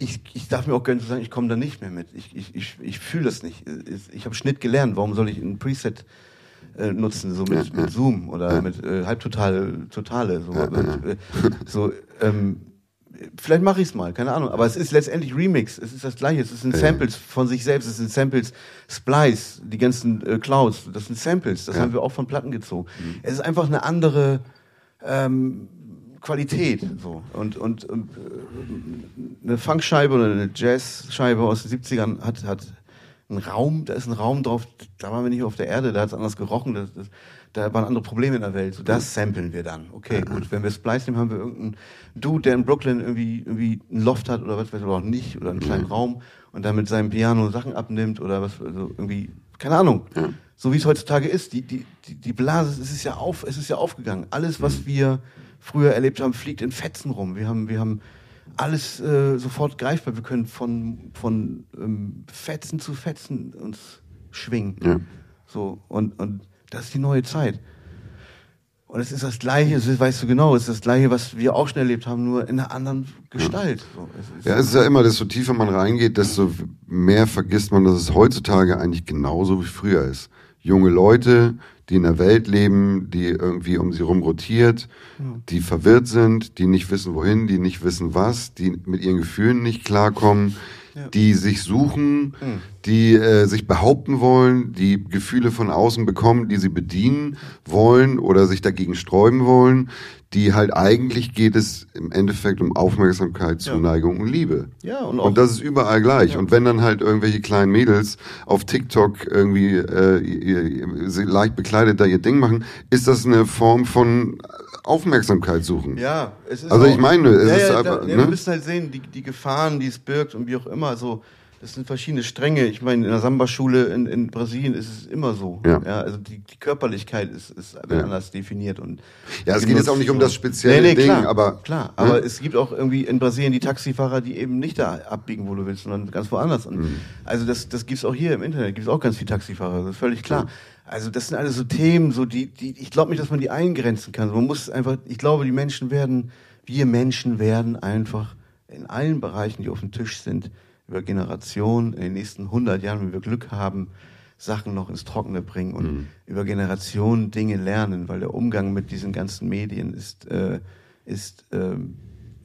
Speaker 1: ich, ich darf mir auch gönnen zu sagen, ich komme da nicht mehr mit. Ich, ich, ich, ich fühle das nicht. Ich, habe Schnitt gelernt. Warum soll ich ein Preset äh, nutzen, so mit, mit Zoom oder mit äh, Halbtotale, Totale, so, mit, äh, so ähm, Vielleicht mache ich es mal, keine Ahnung. Aber es ist letztendlich Remix. Es ist das Gleiche. Es sind Samples von sich selbst. Es sind Samples, Splice, die ganzen äh, Clouds. Das sind Samples. Das haben wir auch von Platten gezogen. Es ist einfach eine andere ähm, Qualität. So. Und, und, und äh, eine Funkscheibe oder eine Jazzscheibe aus den 70ern hat, hat einen Raum, da ist ein Raum drauf, da waren wir nicht auf der Erde, da hat es anders gerochen, das, das, da waren andere Probleme in der Welt. So, das samplen wir dann. Okay, gut. Wenn wir Splice nehmen, haben wir irgendeinen Dude, der in Brooklyn irgendwie, irgendwie einen Loft hat oder was weiß ich, auch nicht, oder einen kleinen Raum und dann mit seinem Piano Sachen abnimmt oder was, also irgendwie, keine Ahnung. So wie es heutzutage ist. Die, die, die, die Blase, es ist ja auf, es ist ja aufgegangen. Alles, was wir früher erlebt haben, fliegt in Fetzen rum. Wir haben, wir haben alles äh, sofort greifbar. Wir können von, von ähm, Fetzen zu Fetzen uns schwingen.
Speaker 2: Ja.
Speaker 1: So, und, und das ist die neue Zeit. Und es ist das Gleiche, ist, weißt du genau, es ist das Gleiche, was wir auch schon erlebt haben, nur in einer anderen Gestalt. So, es ist,
Speaker 2: Ja, es ist ja immer, desto tiefer man reingeht, desto mehr vergisst man, dass es heutzutage eigentlich genauso wie früher ist. Junge Leute, die in der Welt leben, die irgendwie um sie rum rotiert, die verwirrt sind, die nicht wissen wohin, die nicht wissen was, die mit ihren Gefühlen nicht klarkommen, die sich suchen, die äh, sich behaupten wollen, die Gefühle von außen bekommen, die sie bedienen wollen oder sich dagegen sträuben wollen, die halt eigentlich geht es im Endeffekt um Aufmerksamkeit, Zuneigung und Liebe.
Speaker 1: Ja, und auch-
Speaker 2: und das ist überall gleich. Und wenn dann halt irgendwelche kleinen Mädels auf TikTok irgendwie äh, ihr, ihr, leicht bekleidet da ihr Ding machen, ist das eine Form von Aufmerksamkeit suchen.
Speaker 1: Ja, es ist
Speaker 2: Also ich meine, es
Speaker 1: ja,
Speaker 2: ist
Speaker 1: ja,
Speaker 2: einfach,
Speaker 1: da,
Speaker 2: ne?
Speaker 1: ja, wir müssen halt sehen, die, die Gefahren, die es birgt und wie auch immer, so, das sind verschiedene Stränge. Ich meine, in der Samba-Schule in, in Brasilien ist es immer so.
Speaker 2: Ja.
Speaker 1: also die, die Körperlichkeit ist, ist anders definiert. Und
Speaker 2: Ja, es geht jetzt auch nicht um das spezielle
Speaker 1: Nee, nee,
Speaker 2: Ding,
Speaker 1: klar,
Speaker 2: aber
Speaker 1: klar.
Speaker 2: ne?
Speaker 1: Aber es gibt auch irgendwie in Brasilien die Taxifahrer, die eben nicht da abbiegen, wo du willst, sondern ganz woanders. Und
Speaker 2: Mhm.
Speaker 1: Also das, das gibt's auch hier im Internet. Gibt's auch ganz viele Taxifahrer. Das ist völlig klar. Also das sind alles so Themen, so die, die ich glaube nicht, dass man die eingrenzen kann. Man muss einfach. Ich glaube, die Menschen werden, wir Menschen werden einfach in allen Bereichen, die auf dem Tisch sind, über Generationen in den nächsten 100 Jahren, wenn wir Glück haben, Sachen noch ins Trockene bringen und
Speaker 2: Mhm.
Speaker 1: über Generationen Dinge lernen, weil der Umgang mit diesen ganzen Medien ist, äh, ist ähm,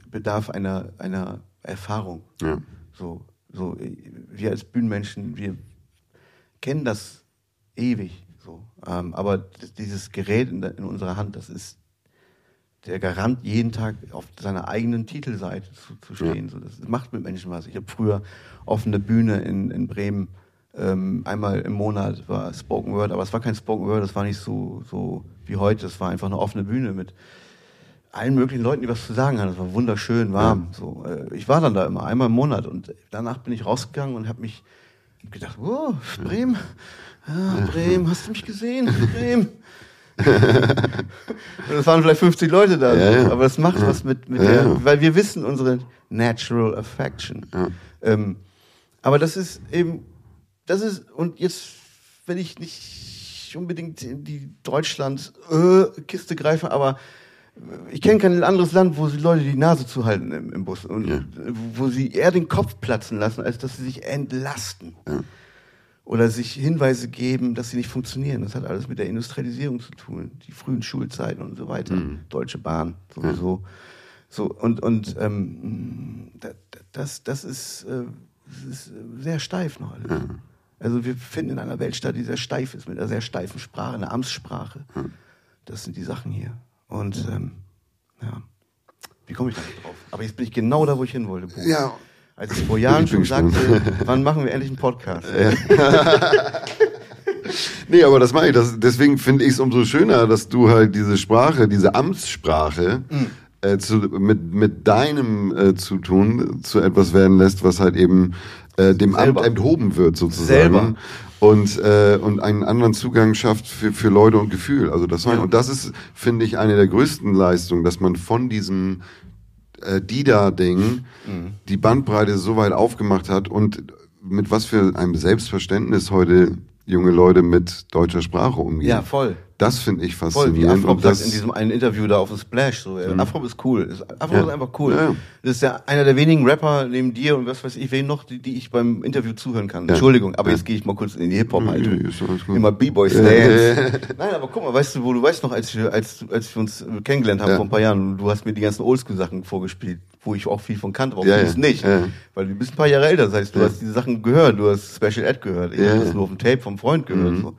Speaker 1: bedarf einer einer Erfahrung.
Speaker 2: Ja.
Speaker 1: So, so äh, wir als Bühnenmenschen, wir kennen das ewig. So, ähm, aber dieses Gerät in, in unserer Hand, das ist der Garant, jeden Tag auf seiner eigenen Titelseite zu, zu stehen. So, das macht mit Menschen was. Ich habe früher offene Bühne in, in Bremen. Ähm, einmal im Monat war Spoken Word, aber es war kein Spoken Word, das war nicht so, so wie heute. Das war einfach eine offene Bühne mit allen möglichen Leuten, die was zu sagen hatten. Es war wunderschön warm. So, äh, ich war dann da immer einmal im Monat und danach bin ich rausgegangen und habe mich gedacht, oh, Bremen, ja, Bremen, hast du mich gesehen? Bremen. Und es waren vielleicht 50 Leute da,
Speaker 2: Ja, ja.
Speaker 1: aber das macht was mit, mit
Speaker 2: Ja,
Speaker 1: der,
Speaker 2: ja.
Speaker 1: weil wir wissen unsere natural affection. Ähm, aber das ist eben, das ist, und jetzt, wenn ich nicht unbedingt in die Deutschland-Kiste greife, aber ich kenne kein anderes Land, wo sie Leute die Nase zuhalten im, im Bus und
Speaker 2: Ja.
Speaker 1: wo sie eher den Kopf platzen lassen, als dass sie sich entlasten. Oder sich Hinweise geben, dass sie nicht funktionieren. Das hat alles mit der Industrialisierung zu tun, die frühen Schulzeiten und so weiter. Deutsche Bahn sowieso. So und und ähm, da- da- das das ist, äh, das ist äh, sehr steif noch alles. Also wir finden in einer Welt statt, die sehr steif ist, mit einer sehr steifen Sprache, einer Amtssprache. Das sind die Sachen hier. Und ähm, ja, wie komme ich da nicht drauf? Aber jetzt bin ich genau da, wo ich hin wollte.
Speaker 2: Ja.
Speaker 1: Als ich vor Jahren schon
Speaker 2: gespannt.
Speaker 1: sagte, wann machen wir endlich einen Podcast?
Speaker 2: Nee, aber das meine ich. Das, deswegen finde ich es umso schöner, dass du halt diese Sprache, diese Amtssprache
Speaker 1: Mhm.
Speaker 2: äh, zu, mit, mit deinem äh, Zutun zu etwas werden lässt, was halt eben äh, dem
Speaker 1: Selber.
Speaker 2: Amt enthoben wird sozusagen.
Speaker 1: Selber.
Speaker 2: Und, äh, und einen anderen Zugang schafft für, für Leute und Gefühl. Also das,
Speaker 1: Ja.
Speaker 2: und das ist, finde ich, eine der größten Leistungen, dass man von diesem äh, Dida-Ding
Speaker 1: Mhm.
Speaker 2: die Bandbreite so weit aufgemacht hat und mit was für einem Selbstverständnis heute junge Leute mit deutscher Sprache umgehen.
Speaker 1: Ja, voll.
Speaker 2: Das finde ich
Speaker 1: Voll, wie
Speaker 2: faszinierend.
Speaker 1: Afro sagt in diesem einen Interview da auf dem Splash. So, äh, Afro ist cool. Afro
Speaker 2: Ja.
Speaker 1: ist einfach cool.
Speaker 2: Ja.
Speaker 1: Das ist ja einer der wenigen Rapper neben dir und was weiß ich, wen noch, die, die ich beim Interview zuhören kann.
Speaker 2: Ja.
Speaker 1: Entschuldigung, aber jetzt gehe ich mal kurz in die Hip-Hop-Haltung. Immer B-Boy
Speaker 2: Ja,
Speaker 1: Stance. Nein, aber guck mal, weißt du, wo du weißt noch, als wir, als, als wir uns kennengelernt haben vor ein paar Jahren, du hast mir die ganzen Oldschool-Sachen vorgespielt, wo ich auch viel von kannte, aber
Speaker 2: Ja,
Speaker 1: du
Speaker 2: ja.
Speaker 1: nicht. Weil du bist ein paar Jahre älter, das heißt, du hast diese Sachen gehört, du hast Special Ed gehört. Ich habe das nur auf dem Tape vom Freund gehört.
Speaker 2: Mhm.
Speaker 1: So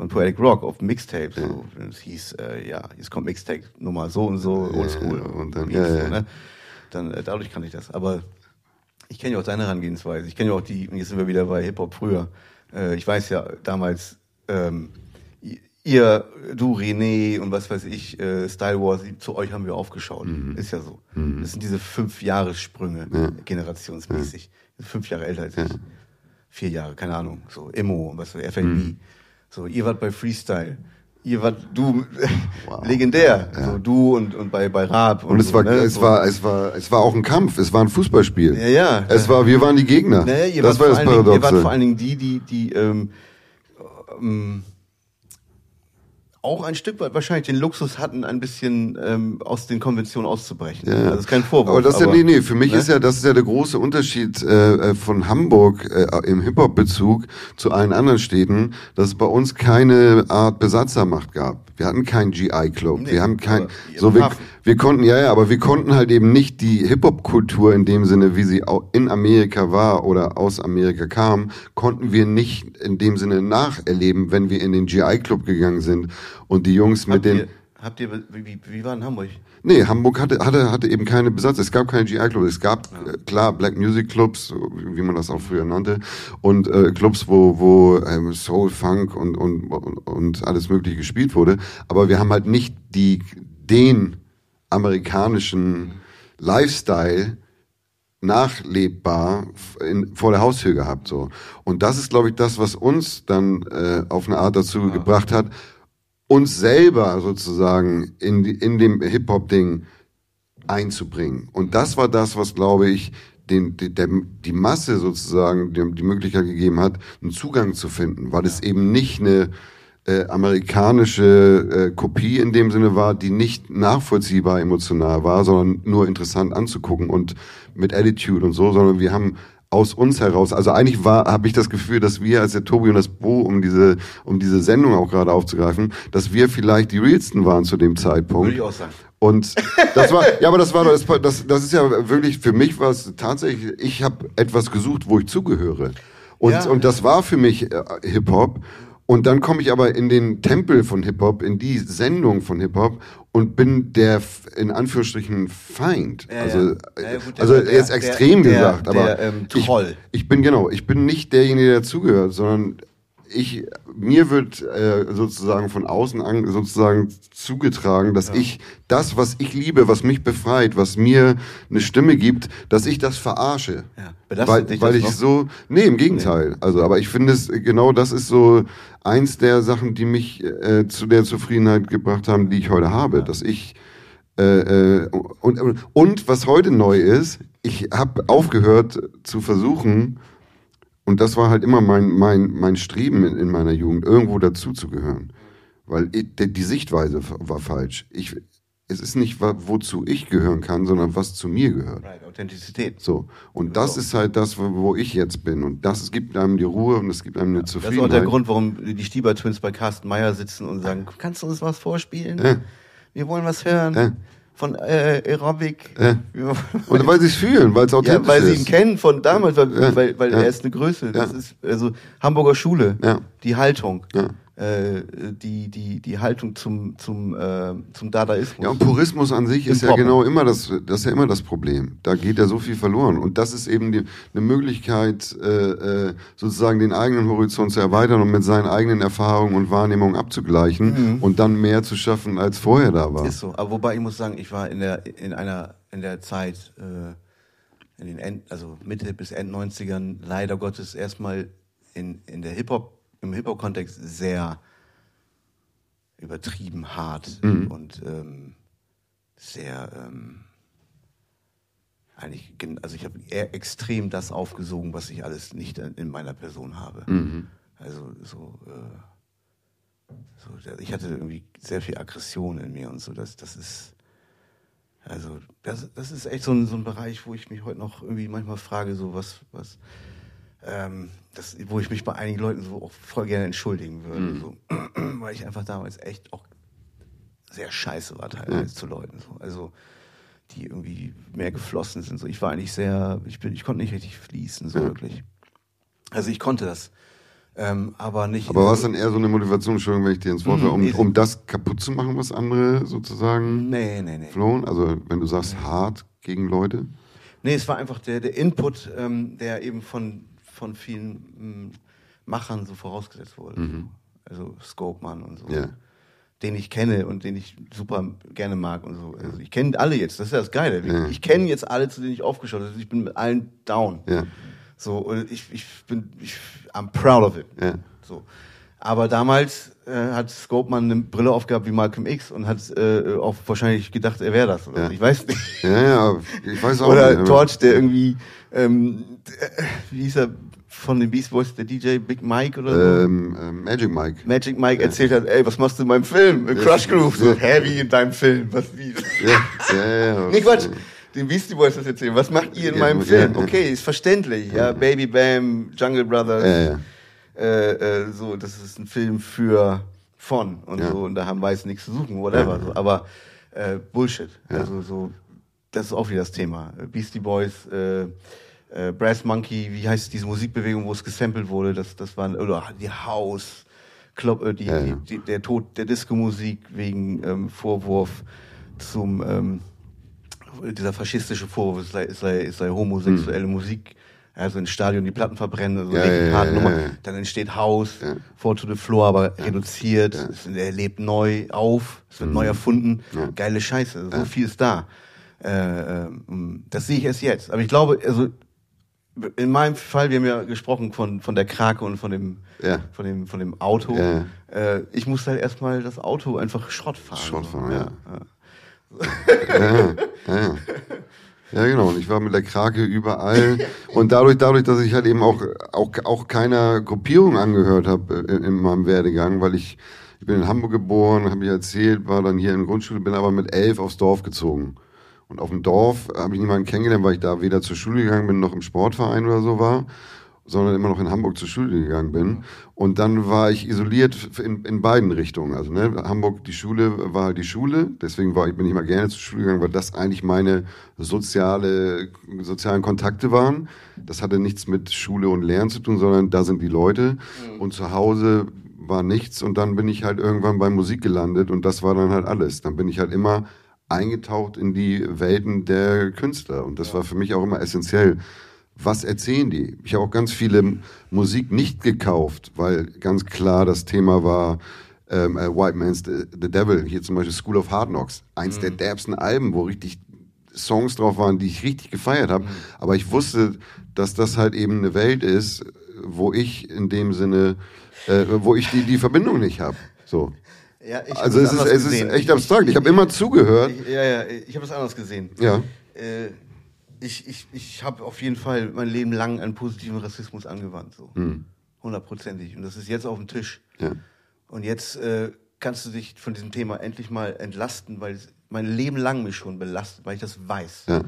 Speaker 1: von Poetic Rock auf Mixtape. So. Es hieß, äh, ja, jetzt kommt Mixtape Nummer so und so,
Speaker 2: Ja,
Speaker 1: oldschool.
Speaker 2: ja, und dann- ja, ja.
Speaker 1: So, ne? Dann, äh, dadurch kann ich das. Aber ich kenne ja auch deine Herangehensweise. Ich kenne ja auch die, und jetzt sind wir wieder bei Hip-Hop früher. Äh, ich weiß ja damals, ähm, ihr, du, René und was weiß ich, äh, Style Wars, zu euch haben wir aufgeschaut. Ist ja so. Das sind diese fünf Jahressprünge,
Speaker 2: Mhm. Ja.
Speaker 1: generationsmäßig. Fünf Jahre älter als ich. Vier Jahre, keine Ahnung. So, Immo und was ich, FNB. So, ihr wart bei Freestyle. Ihr wart, du,
Speaker 2: Wow.
Speaker 1: legendär. So, du und, und bei, bei Raab.
Speaker 2: und es
Speaker 1: so,
Speaker 2: war,
Speaker 1: ne?
Speaker 2: es
Speaker 1: So.
Speaker 2: war, es war, es war auch ein Kampf. Es war ein Fußballspiel.
Speaker 1: Ja, ja.
Speaker 2: Es war, wir waren die Gegner.
Speaker 1: Naja, ihr
Speaker 2: das
Speaker 1: wart
Speaker 2: war
Speaker 1: vor
Speaker 2: das
Speaker 1: allen Dingen, Ihr wart
Speaker 2: Paradoxe.
Speaker 1: vor allen Dingen die, die, die ähm, ähm, auch ein Stück weit wahrscheinlich den Luxus hatten, ein bisschen ähm, aus den Konventionen auszubrechen.
Speaker 2: Ja.
Speaker 1: Also das ist kein Vorwurf.
Speaker 2: Aber das ist ja, nee, nee, für mich
Speaker 1: ne?
Speaker 2: ist ja, das ist ja der große Unterschied äh, äh, von Hamburg äh, im Hip-Hop-Bezug zu allen anderen Städten, dass es bei uns keine Art Besatzermacht gab. Wir hatten keinen GI-Club.
Speaker 1: Nee,
Speaker 2: wir haben kein, so wir. Wir konnten, ja, ja, aber wir konnten halt eben nicht die Hip-Hop-Kultur in dem Sinne, wie sie au- in Amerika war oder aus Amerika kam, konnten wir nicht in dem Sinne nacherleben, wenn wir in den GI-Club gegangen sind und die Jungs mit
Speaker 1: habt
Speaker 2: den,
Speaker 1: ihr, habt ihr, wie, wie, war in Hamburg?
Speaker 2: Nee, Hamburg hatte, hatte, hatte eben keine Besatz. Es gab keine GI-Clubs. Es gab, äh, klar, Black Music Clubs, wie man das auch früher nannte, und äh, Clubs, wo, wo ähm, Soul, Funk und, und, und, und alles Mögliche gespielt wurde. Aber wir haben halt nicht die, den amerikanischen Lifestyle nachlebbar in, vor der Haustür gehabt. So. Und das ist, glaube ich, das, was uns dann äh, auf eine Art dazu ja. gebracht hat, uns selber sozusagen in, in dem Hip-Hop-Ding einzubringen. Und das war das, was, glaube ich, den, die, der, die Masse sozusagen die, die Möglichkeit gegeben hat, einen Zugang zu finden, weil es eben nicht eine äh, amerikanische äh, Kopie in dem Sinne war, die nicht nachvollziehbar emotional war, sondern nur interessant anzugucken und mit Attitude und so, sondern wir haben aus uns heraus. Also eigentlich war, habe ich das Gefühl, dass wir als der Tobi und das Bo, um diese, um diese Sendung auch gerade aufzugreifen, dass wir vielleicht die realsten waren zu dem Zeitpunkt.
Speaker 1: Würde ich auch sagen.
Speaker 2: Und das war, ja, aber das war das, das, das ist ja wirklich, für mich war es tatsächlich, ich habe etwas gesucht, wo ich zugehöre. Und, ja, und das war für mich äh, Hip-Hop. Und dann komme ich aber in den Tempel von Hip-Hop, in die Sendung von Hip-Hop und bin der in Anführungsstrichen Feind. Ja, also, ja. Ja, gut, also der, jetzt extrem der, gesagt, der, aber
Speaker 1: ähm, Troll.
Speaker 2: Ich, ich bin genau, ich bin nicht derjenige, der dazugehört, sondern ich, mir wird äh, sozusagen von außen an sozusagen zugetragen, dass ich das, was ich liebe, was mich befreit, was mir eine Stimme gibt, dass ich das verarsche. Ja. Weil, dich weil ich noch? so, nee, im Gegenteil. Nee. Also, aber ich finde es, genau das ist so eins der Sachen, die mich äh, zu der Zufriedenheit gebracht haben, die ich heute habe, ja. dass ich äh, äh, und, und was heute neu ist, ich habe aufgehört zu versuchen, und das war halt immer mein, mein, mein Streben in, in meiner Jugend, irgendwo dazuzugehören. Weil ich, die, die Sichtweise war falsch. Ich, es ist nicht, wozu ich gehören kann, sondern was zu mir gehört.
Speaker 1: Right, Authentizität.
Speaker 2: So. Und das so. ist halt das, wo ich jetzt bin. Und das gibt einem die Ruhe und es gibt einem eine Zufriedenheit.
Speaker 1: Das ist auch der Grund, warum die Stieber Twins bei Carsten Meyer sitzen und sagen, kannst du uns was vorspielen? Ja. Wir wollen was hören. Ja von äh, Aerobic.
Speaker 2: Ja. Und weil sie es fühlen, weil es authentisch
Speaker 1: ja, weil sie ihn kennen von damals, weil, weil, weil er ist eine Größe. Das ist also Hamburger Schule, die Haltung äh, die, die, die Haltung zum, zum, äh, zum Dadaismus.
Speaker 2: Ja, und Purismus an sich ist ja genau immer das, das ist ja immer das Problem. Da geht ja so viel verloren. Und das ist eben die, eine Möglichkeit, äh, äh, sozusagen den eigenen Horizont zu erweitern und mit seinen eigenen Erfahrungen und Wahrnehmungen abzugleichen mhm. und dann mehr zu schaffen, als vorher da war.
Speaker 1: Ist so. Aber wobei ich muss sagen, ich war in der, in einer, in der Zeit, äh, in den End, also Mitte bis End 90ern leider Gottes erstmal in, in der Hip-Hop im Hip-Hop-Kontext sehr übertrieben hart mhm. und ähm, sehr ähm, eigentlich, also ich habe extrem das aufgesogen, was ich alles nicht in meiner Person habe. Mhm. Also so, äh, so, ich hatte irgendwie sehr viel Aggression in mir und so. Das, das ist, also das, das ist echt so ein, so ein Bereich, wo ich mich heute noch irgendwie manchmal frage, so was, was, ähm, das, wo ich mich bei einigen Leuten so auch voll gerne entschuldigen würde. Mhm. So. Weil ich einfach damals echt auch sehr scheiße war teilweise mhm. zu Leuten. So. Also die irgendwie mehr geflossen sind. So. Ich war eigentlich sehr, ich bin, ich konnte nicht richtig fließen, so mhm. wirklich. Also ich konnte das. Ähm, aber nicht.
Speaker 2: Aber war es dann eher so eine Motivation, Entschuldigung, wenn ich dir ins Wort mhm, um, um das kaputt zu machen, was andere sozusagen
Speaker 1: nee, nee, nee.
Speaker 2: flohen? Also wenn du sagst nee. hart gegen Leute?
Speaker 1: Nee, es war einfach der, der Input, ähm, der eben von von vielen m, hm, Machern so vorausgesetzt wurde. Mhm. Also Scopeman und so. Ja. Den ich kenne und den ich super gerne mag und so. Also ich kenne alle jetzt, das ist ja das Geile. Ja. Ich kenne jetzt alle, zu denen ich aufgeschaut habe. Ich bin mit allen down. Ja. So, und ich, ich bin, ich, I'm proud of it. So. Aber damals äh, hat Scopeman eine Brille aufgehabt wie Malcolm X und hat äh, auch wahrscheinlich gedacht, er wäre das. Oder? Ja. Ich weiß nicht.
Speaker 2: Ja, ja, ich weiß auch
Speaker 1: oder nicht. Oder Torch, der irgendwie, ähm, wie hieß er, von den Beast Boys, der DJ Big Mike oder
Speaker 2: so? Ähm, ähm, Magic Mike.
Speaker 1: Magic Mike ja. erzählt hat, ey, was machst du in meinem Film? In Crush Groove. So, hä, wie in deinem Film? Was, wie? Ja, ja, ja. nee, Quatsch. Den Beastie Boys das erzählen. Was macht ihr in ja, meinem Film? Okay, ist verständlich. Ja, Baby Bam, Jungle Brothers. Ja, ja. Äh, äh, so, das ist ein Film für von und so und da haben Weiß nichts zu suchen, whatever. So. Aber äh, Bullshit. Also so, das ist auch wieder das Thema. Beastie Boys, äh, äh, Brass Monkey, wie heißt diese Musikbewegung, wo es gesampelt wurde, das, das waren, oder die House, Club, äh, die, ja, ja. Die, die, der Tod der Disco-Musik wegen ähm, Vorwurf zum, ähm, dieser faschistische Vorwurf, es sei, es sei, es sei homosexuelle hm. Musik, also ins Stadion die Platten verbrennen, also ja, ja, ja, ja, dann entsteht House, ja. Four to the Floor, aber reduziert, es, er lebt neu auf, es wird hm. neu erfunden, geile Scheiße, so viel ist da. Äh, ähm, das sehe ich erst jetzt. Aber ich glaube, also in meinem Fall, wir haben ja gesprochen von, von der Krake und von dem,
Speaker 2: Ja.
Speaker 1: von dem, von dem Auto.
Speaker 2: Ja.
Speaker 1: Äh, ich musste halt erstmal das Auto einfach Schrott fahren.
Speaker 2: Schrott fahren,
Speaker 1: ja.
Speaker 2: ja. Ja, genau. Und ich war mit der Krake überall. Und dadurch, dadurch, dass ich halt eben auch, auch, auch keiner Gruppierung angehört habe in, in meinem Werdegang, weil ich, ich bin in Hamburg geboren, habe ich erzählt, war dann hier in der Grundschule, bin aber mit elf aufs Dorf gezogen. Und auf dem Dorf habe ich niemanden kennengelernt, weil ich da weder zur Schule gegangen bin, noch im Sportverein oder so war, sondern immer noch in Hamburg zur Schule gegangen bin. Und dann war ich isoliert in, in beiden Richtungen. Also ne, Hamburg, die Schule war halt die Schule, deswegen war ich, bin ich mal gerne zur Schule gegangen, weil das eigentlich meine soziale, sozialen Kontakte waren. Das hatte nichts mit Schule und Lernen zu tun, sondern da sind die Leute. Und zu Hause war nichts und dann bin ich halt irgendwann bei Musik gelandet und das war dann halt alles. Dann bin ich halt immer eingetaucht in die Welten der Künstler und das war für mich auch immer essentiell. Was erzählen die? Ich habe auch ganz viele Musik nicht gekauft, weil ganz klar das Thema war ähm, äh, White Man's The, The Devil, hier zum Beispiel School of Hard Knocks, eins der derbsten Alben, wo richtig Songs drauf waren, die ich richtig gefeiert habe. Aber ich wusste, dass das halt eben eine Welt ist, wo ich in dem Sinne, äh, wo ich die, die Verbindung nicht habe. So.
Speaker 1: Ja, ich
Speaker 2: Also es ist, es ist echt abstrakt. Ich habe immer zugehört.
Speaker 1: Ich, ja, ja, ich habe es anders gesehen.
Speaker 2: Ja.
Speaker 1: Äh, ich ich, ich habe auf jeden Fall mein Leben lang einen positiven Rassismus angewandt, so. Hundertprozentig. Und das ist jetzt auf dem Tisch.
Speaker 2: Hm. Ja.
Speaker 1: Und jetzt äh, kannst du dich von diesem Thema endlich mal entlasten, weil es mein Leben lang mich schon belastet, weil ich das weiß.
Speaker 2: Ja.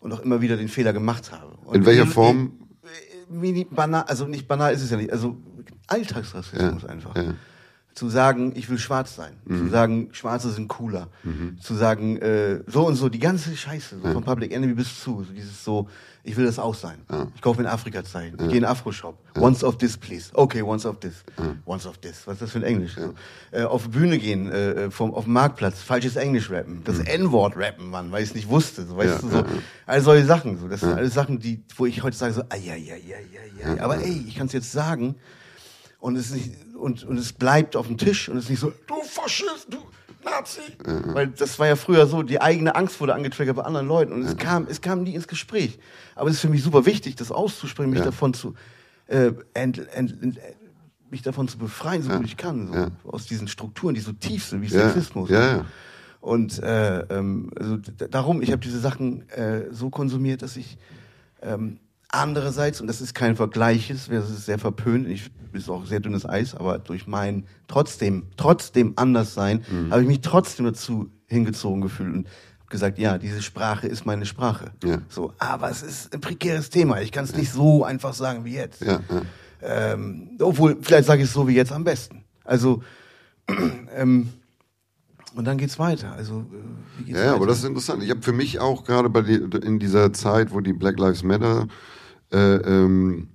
Speaker 1: Und auch immer wieder den Fehler gemacht habe. Und
Speaker 2: In welcher
Speaker 1: äh,
Speaker 2: Form?
Speaker 1: äh, Mini, banal, also nicht banal ist es ja nicht, also Alltagsrassismus
Speaker 2: Ja,
Speaker 1: einfach.
Speaker 2: ja.
Speaker 1: Zu sagen, ich will schwarz sein.
Speaker 2: Mhm.
Speaker 1: Zu sagen, Schwarze sind cooler. Zu sagen, äh, so und so, die ganze Scheiße, so von Public Enemy bis zu. So dieses so, ich will das auch sein. Ich kaufe in Afrika-Zeichen. Ich gehe in Afro-Shop. Once of this, please. Okay, once of this. Once of this. Was ist das für ein Englisch? So. Äh, auf Bühne gehen, äh, vom, auf dem Marktplatz, falsches Englisch rappen. Das N-Wort rappen, Mann, weil ich es nicht wusste. So, weißt
Speaker 2: Mhm. Ja,
Speaker 1: du, so.
Speaker 2: ja, ja.
Speaker 1: All solche Sachen. So. Das sind alles Sachen, die, wo ich heute sage, so, ah, ja, ja, ja, ja, ja. Aber ey, ich kann es jetzt sagen. Und es, ist nicht, und, und es bleibt auf dem Tisch und es ist nicht so, du Faschist, du Nazi. Weil das war ja früher so, die eigene Angst wurde angetriggert bei anderen Leuten und es kam, es kam nie ins Gespräch. Aber es ist für mich super wichtig, das auszusprechen, mich
Speaker 2: Ja.
Speaker 1: davon zu, äh, ent, ent, ent, mich davon zu befreien, so gut ich kann, so,
Speaker 2: Ja.
Speaker 1: aus diesen Strukturen, die so tief sind, wie
Speaker 2: Ja.
Speaker 1: Sexismus.
Speaker 2: Ja, ja.
Speaker 1: Und äh, ähm, also darum, ich habe diese Sachen äh, so konsumiert, dass ich ähm, andererseits, und das ist kein Vergleich, das ist sehr verpönt, ich ist auch sehr dünnes Eis, aber durch mein trotzdem, trotzdem anders sein,
Speaker 2: Mhm.
Speaker 1: habe ich mich trotzdem dazu hingezogen gefühlt und habe gesagt, ja, diese Sprache ist meine Sprache.
Speaker 2: Ja.
Speaker 1: So, aber es ist ein prekäres Thema. Ich kann es nicht so einfach sagen wie jetzt.
Speaker 2: Ja, ja.
Speaker 1: Ähm, obwohl, vielleicht sage ich es so wie jetzt am besten. Also, ähm, und dann geht's weiter. Also, äh, wie geht's
Speaker 2: Ja,
Speaker 1: weiter?
Speaker 2: aber das ist interessant. Ich habe für mich auch gerade bei die, in dieser Zeit, wo die Black Lives Matter äh, ähm,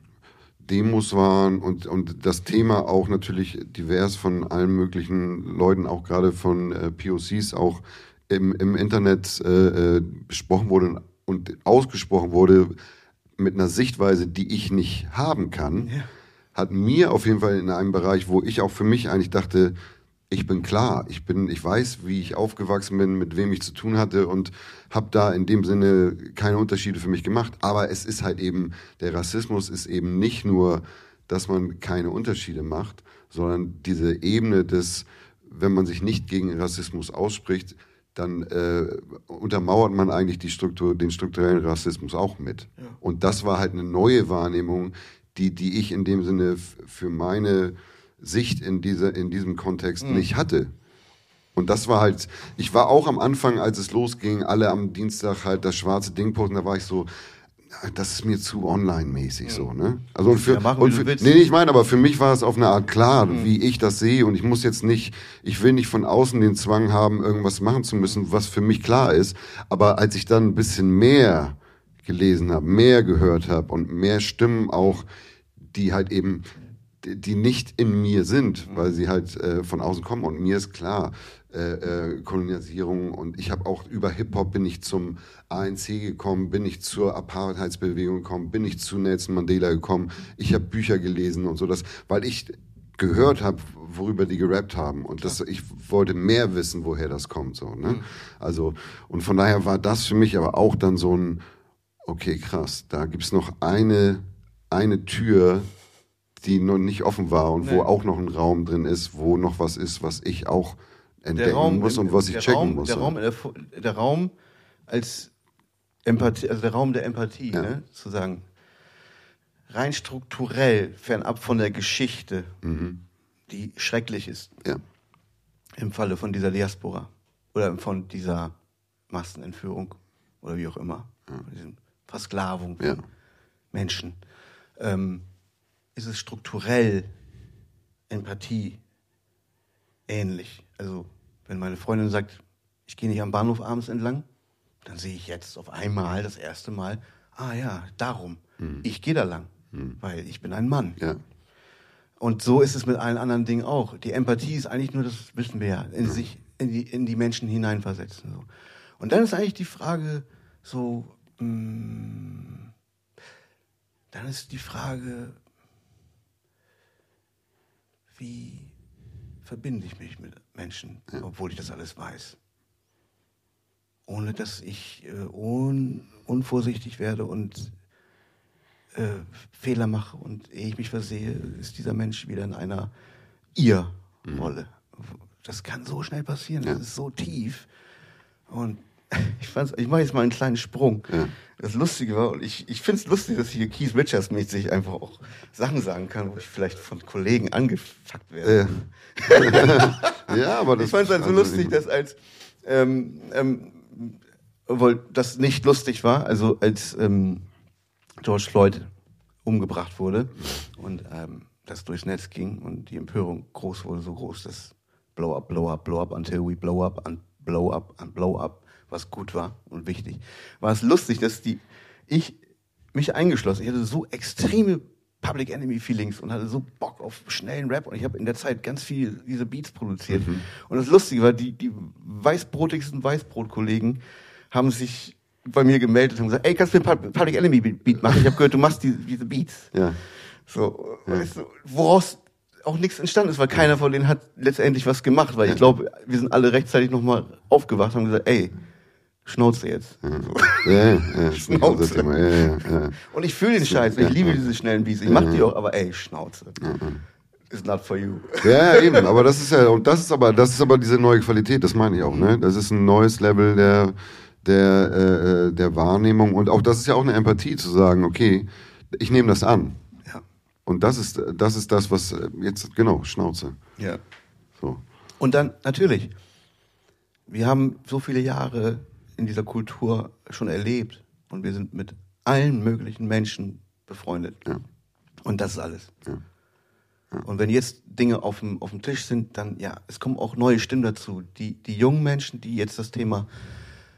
Speaker 2: Demos waren und, und das Thema auch natürlich divers von allen möglichen Leuten, auch gerade von äh, POCs, auch im, im Internet äh, äh, besprochen wurde und ausgesprochen wurde mit einer Sichtweise, die ich nicht haben kann, hat mir auf jeden Fall in einem Bereich, wo ich auch für mich eigentlich dachte, ich bin klar, ich bin, ich weiß, wie ich aufgewachsen bin, mit wem ich zu tun hatte und habe da in dem Sinne keine Unterschiede für mich gemacht. Aber es ist halt eben, der Rassismus ist eben nicht nur, dass man keine Unterschiede macht, sondern diese Ebene des, wenn man sich nicht gegen Rassismus ausspricht, dann äh, untermauert man eigentlich die Struktur, den strukturellen Rassismus auch mit. Und das war halt eine neue Wahrnehmung, die, die ich in dem Sinne für meine Sicht in, dieser, in diesem Kontext nicht hatte. Und das war halt, ich war auch am Anfang, als es losging, alle am Dienstag halt das schwarze Ding posten, da war ich so, das ist mir zu online-mäßig so, ne? Also und für,
Speaker 1: Ja, machen,
Speaker 2: und für nee, nee, ich meine, aber für mich war es auf eine Art klar, wie ich das sehe und ich muss jetzt nicht, ich will nicht von außen den Zwang haben, irgendwas machen zu müssen, was für mich klar ist, aber als ich dann ein bisschen mehr gelesen habe, mehr gehört habe und mehr Stimmen auch, die halt eben die nicht in mir sind, weil sie halt äh, von außen kommen. Und mir ist klar, äh, äh, Kolonialisierung und ich habe auch über Hip-Hop bin ich zum ANC gekommen, bin ich zur Apartheidsbewegung gekommen, bin ich zu Nelson Mandela gekommen. Ich habe Bücher gelesen und so das, weil ich gehört habe, worüber die gerappt haben. Und das, ich wollte mehr wissen, woher das kommt. So, ne?
Speaker 1: Mhm.
Speaker 2: Also, und von daher war das für mich aber auch dann so ein, okay, krass, da gibt's noch eine, eine Tür, die noch nicht offen war und
Speaker 1: Nee.
Speaker 2: wo auch noch ein Raum drin ist, wo noch was ist, was ich auch entdecken muss und was ich
Speaker 1: der
Speaker 2: checken
Speaker 1: Raum,
Speaker 2: muss.
Speaker 1: Der. Raum, der, der Raum als Empathie, also der Raum der Empathie,
Speaker 2: Ja.
Speaker 1: ne? zu sagen, rein strukturell, fernab von der Geschichte, die schrecklich ist
Speaker 2: ja.
Speaker 1: im Falle von dieser Diaspora oder von dieser Massenentführung oder wie auch immer, von diesen Versklavung von
Speaker 2: Ja.
Speaker 1: Menschen, ähm, ist es strukturell Empathie ähnlich. Also wenn meine Freundin sagt, ich gehe nicht am Bahnhof abends entlang, dann sehe ich jetzt auf einmal das erste Mal, ah ja, darum, ich gehe da lang, weil ich bin ein Mann.
Speaker 2: Ja.
Speaker 1: Und so ist es mit allen anderen Dingen auch. Die Empathie ist eigentlich nur, das wissen wir ja, in sich, in die, in die Menschen hineinversetzen. So. Und dann ist eigentlich die Frage so, mh, dann ist die Frage, wie verbinde ich mich mit Menschen, obwohl ich das alles weiß? Ohne dass ich äh, un, unvorsichtig werde und äh, Fehler mache und ehe ich mich versehe, ist dieser Mensch wieder in einer Ihr-Rolle. Das kann so schnell passieren, das ist so tief. Und ich, ich mache jetzt mal einen kleinen Sprung. Das Lustige war, und ich, ich finde es lustig, dass hier Keith Richards mäßig einfach auch Sachen sagen kann, wo ich vielleicht von Kollegen angefuckt werde.
Speaker 2: ja, aber das
Speaker 1: Ich fand es halt so
Speaker 2: also
Speaker 1: lustig,
Speaker 2: ich-
Speaker 1: dass als, ähm, ähm, obwohl das nicht lustig war, also als ähm, George Floyd umgebracht wurde und ähm, das durchs Netz ging und die Empörung groß wurde, so groß, dass blow up, blow up, blow up until we blow up and blow up and blow up, was gut war und wichtig, war es lustig, dass die, ich, mich eingeschlossen, ich hatte so extreme Public Enemy Feelings und hatte so Bock auf schnellen Rap und ich habe in der Zeit ganz viel diese Beats produziert. Und das Lustige war, die, die weißbrotigsten Weißbrotkollegen haben sich bei mir gemeldet und gesagt, ey, kannst du mir ein Public Enemy Beat machen? Ich habe gehört, du machst die, diese Beats.
Speaker 2: Ja.
Speaker 1: So, weißt du, woraus auch nichts entstanden ist, weil keiner von denen hat letztendlich was gemacht, weil ich glaube, wir sind alle rechtzeitig nochmal aufgewacht und haben gesagt, ey, Schnauze jetzt.
Speaker 2: Ja, ja, ja,
Speaker 1: Schnauze.
Speaker 2: Thema. Ja, ja, ja.
Speaker 1: Und ich fühle den Scheiß, ich liebe diese schnellen Beats, ich mach die auch, aber ey, Schnauze. It's not for you.
Speaker 2: Ja, eben, aber das ist ja, und das ist aber, das ist aber diese neue Qualität, das meine ich auch, ne? Das ist ein neues Level der, der, äh, äh, der Wahrnehmung und auch das ist ja auch eine Empathie zu sagen, okay, ich nehme das an.
Speaker 1: Ja.
Speaker 2: Und das ist, das ist das, was äh, jetzt, genau, Schnauze.
Speaker 1: ja.
Speaker 2: So.
Speaker 1: Und dann, natürlich, wir haben so viele Jahre in dieser Kultur schon erlebt und wir sind mit allen möglichen Menschen befreundet.
Speaker 2: Ja.
Speaker 1: Und das ist alles.
Speaker 2: Ja.
Speaker 1: Und wenn jetzt Dinge auf dem, auf dem Tisch sind, dann ja, es kommen auch neue Stimmen dazu. Die, die jungen Menschen, die jetzt das Thema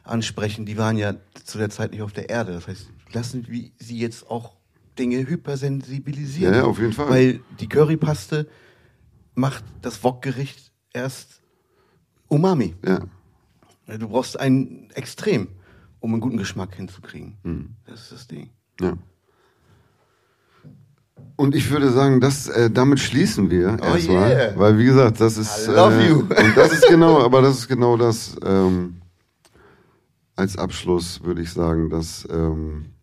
Speaker 1: ansprechen, die waren ja zu der Zeit nicht auf der Erde. Das heißt, lassen wir sie jetzt auch Dinge hypersensibilisieren.
Speaker 2: Ja, ja, auf jeden Fall.
Speaker 1: Weil die Currypaste macht das Wokgericht erst Umami.
Speaker 2: Ja.
Speaker 1: Du brauchst ein Extrem, um einen guten Geschmack hinzukriegen.
Speaker 2: Mhm.
Speaker 1: Das ist das Ding.
Speaker 2: Ja. Und ich würde sagen, das, äh, damit schließen wir
Speaker 1: Oh
Speaker 2: erstmal,
Speaker 1: yeah.
Speaker 2: weil wie gesagt, das ist
Speaker 1: I love
Speaker 2: äh,
Speaker 1: you.
Speaker 2: und das ist genau, aber das ist genau das. Ähm, als Abschluss würde ich sagen, dass ähm,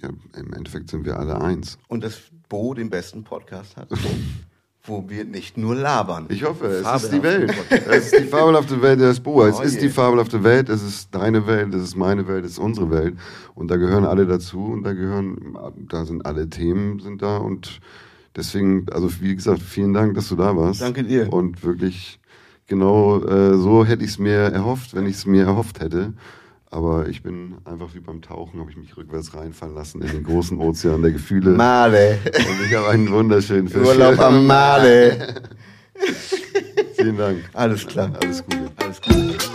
Speaker 2: ja, im Endeffekt sind wir alle eins.
Speaker 1: Und dass Bo den besten Podcast hat, wo wir nicht nur labern.
Speaker 2: Ich hoffe, es ist die Welt. Es ist die fabelhafte Welt des Boa. Es
Speaker 1: Oh
Speaker 2: ist
Speaker 1: yeah.
Speaker 2: die fabelhafte Welt, es ist deine Welt, es ist meine Welt, es ist unsere Welt. Und da gehören alle dazu und da gehören, da sind alle Themen sind da und deswegen, also wie gesagt, vielen Dank, dass du da warst.
Speaker 1: Danke dir.
Speaker 2: Und wirklich, genau äh, so hätte ich es mir erhofft, wenn ich es mir erhofft hätte. Aber ich bin einfach wie beim Tauchen, habe ich mich rückwärts reinfallen lassen in den großen Ozean der Gefühle.
Speaker 1: Male.
Speaker 2: und ich habe einen wunderschönen Fisch.
Speaker 1: Urlaub am Male.
Speaker 2: Vielen Dank.
Speaker 1: Alles klar.
Speaker 2: Alles Gute.
Speaker 1: Alles gut.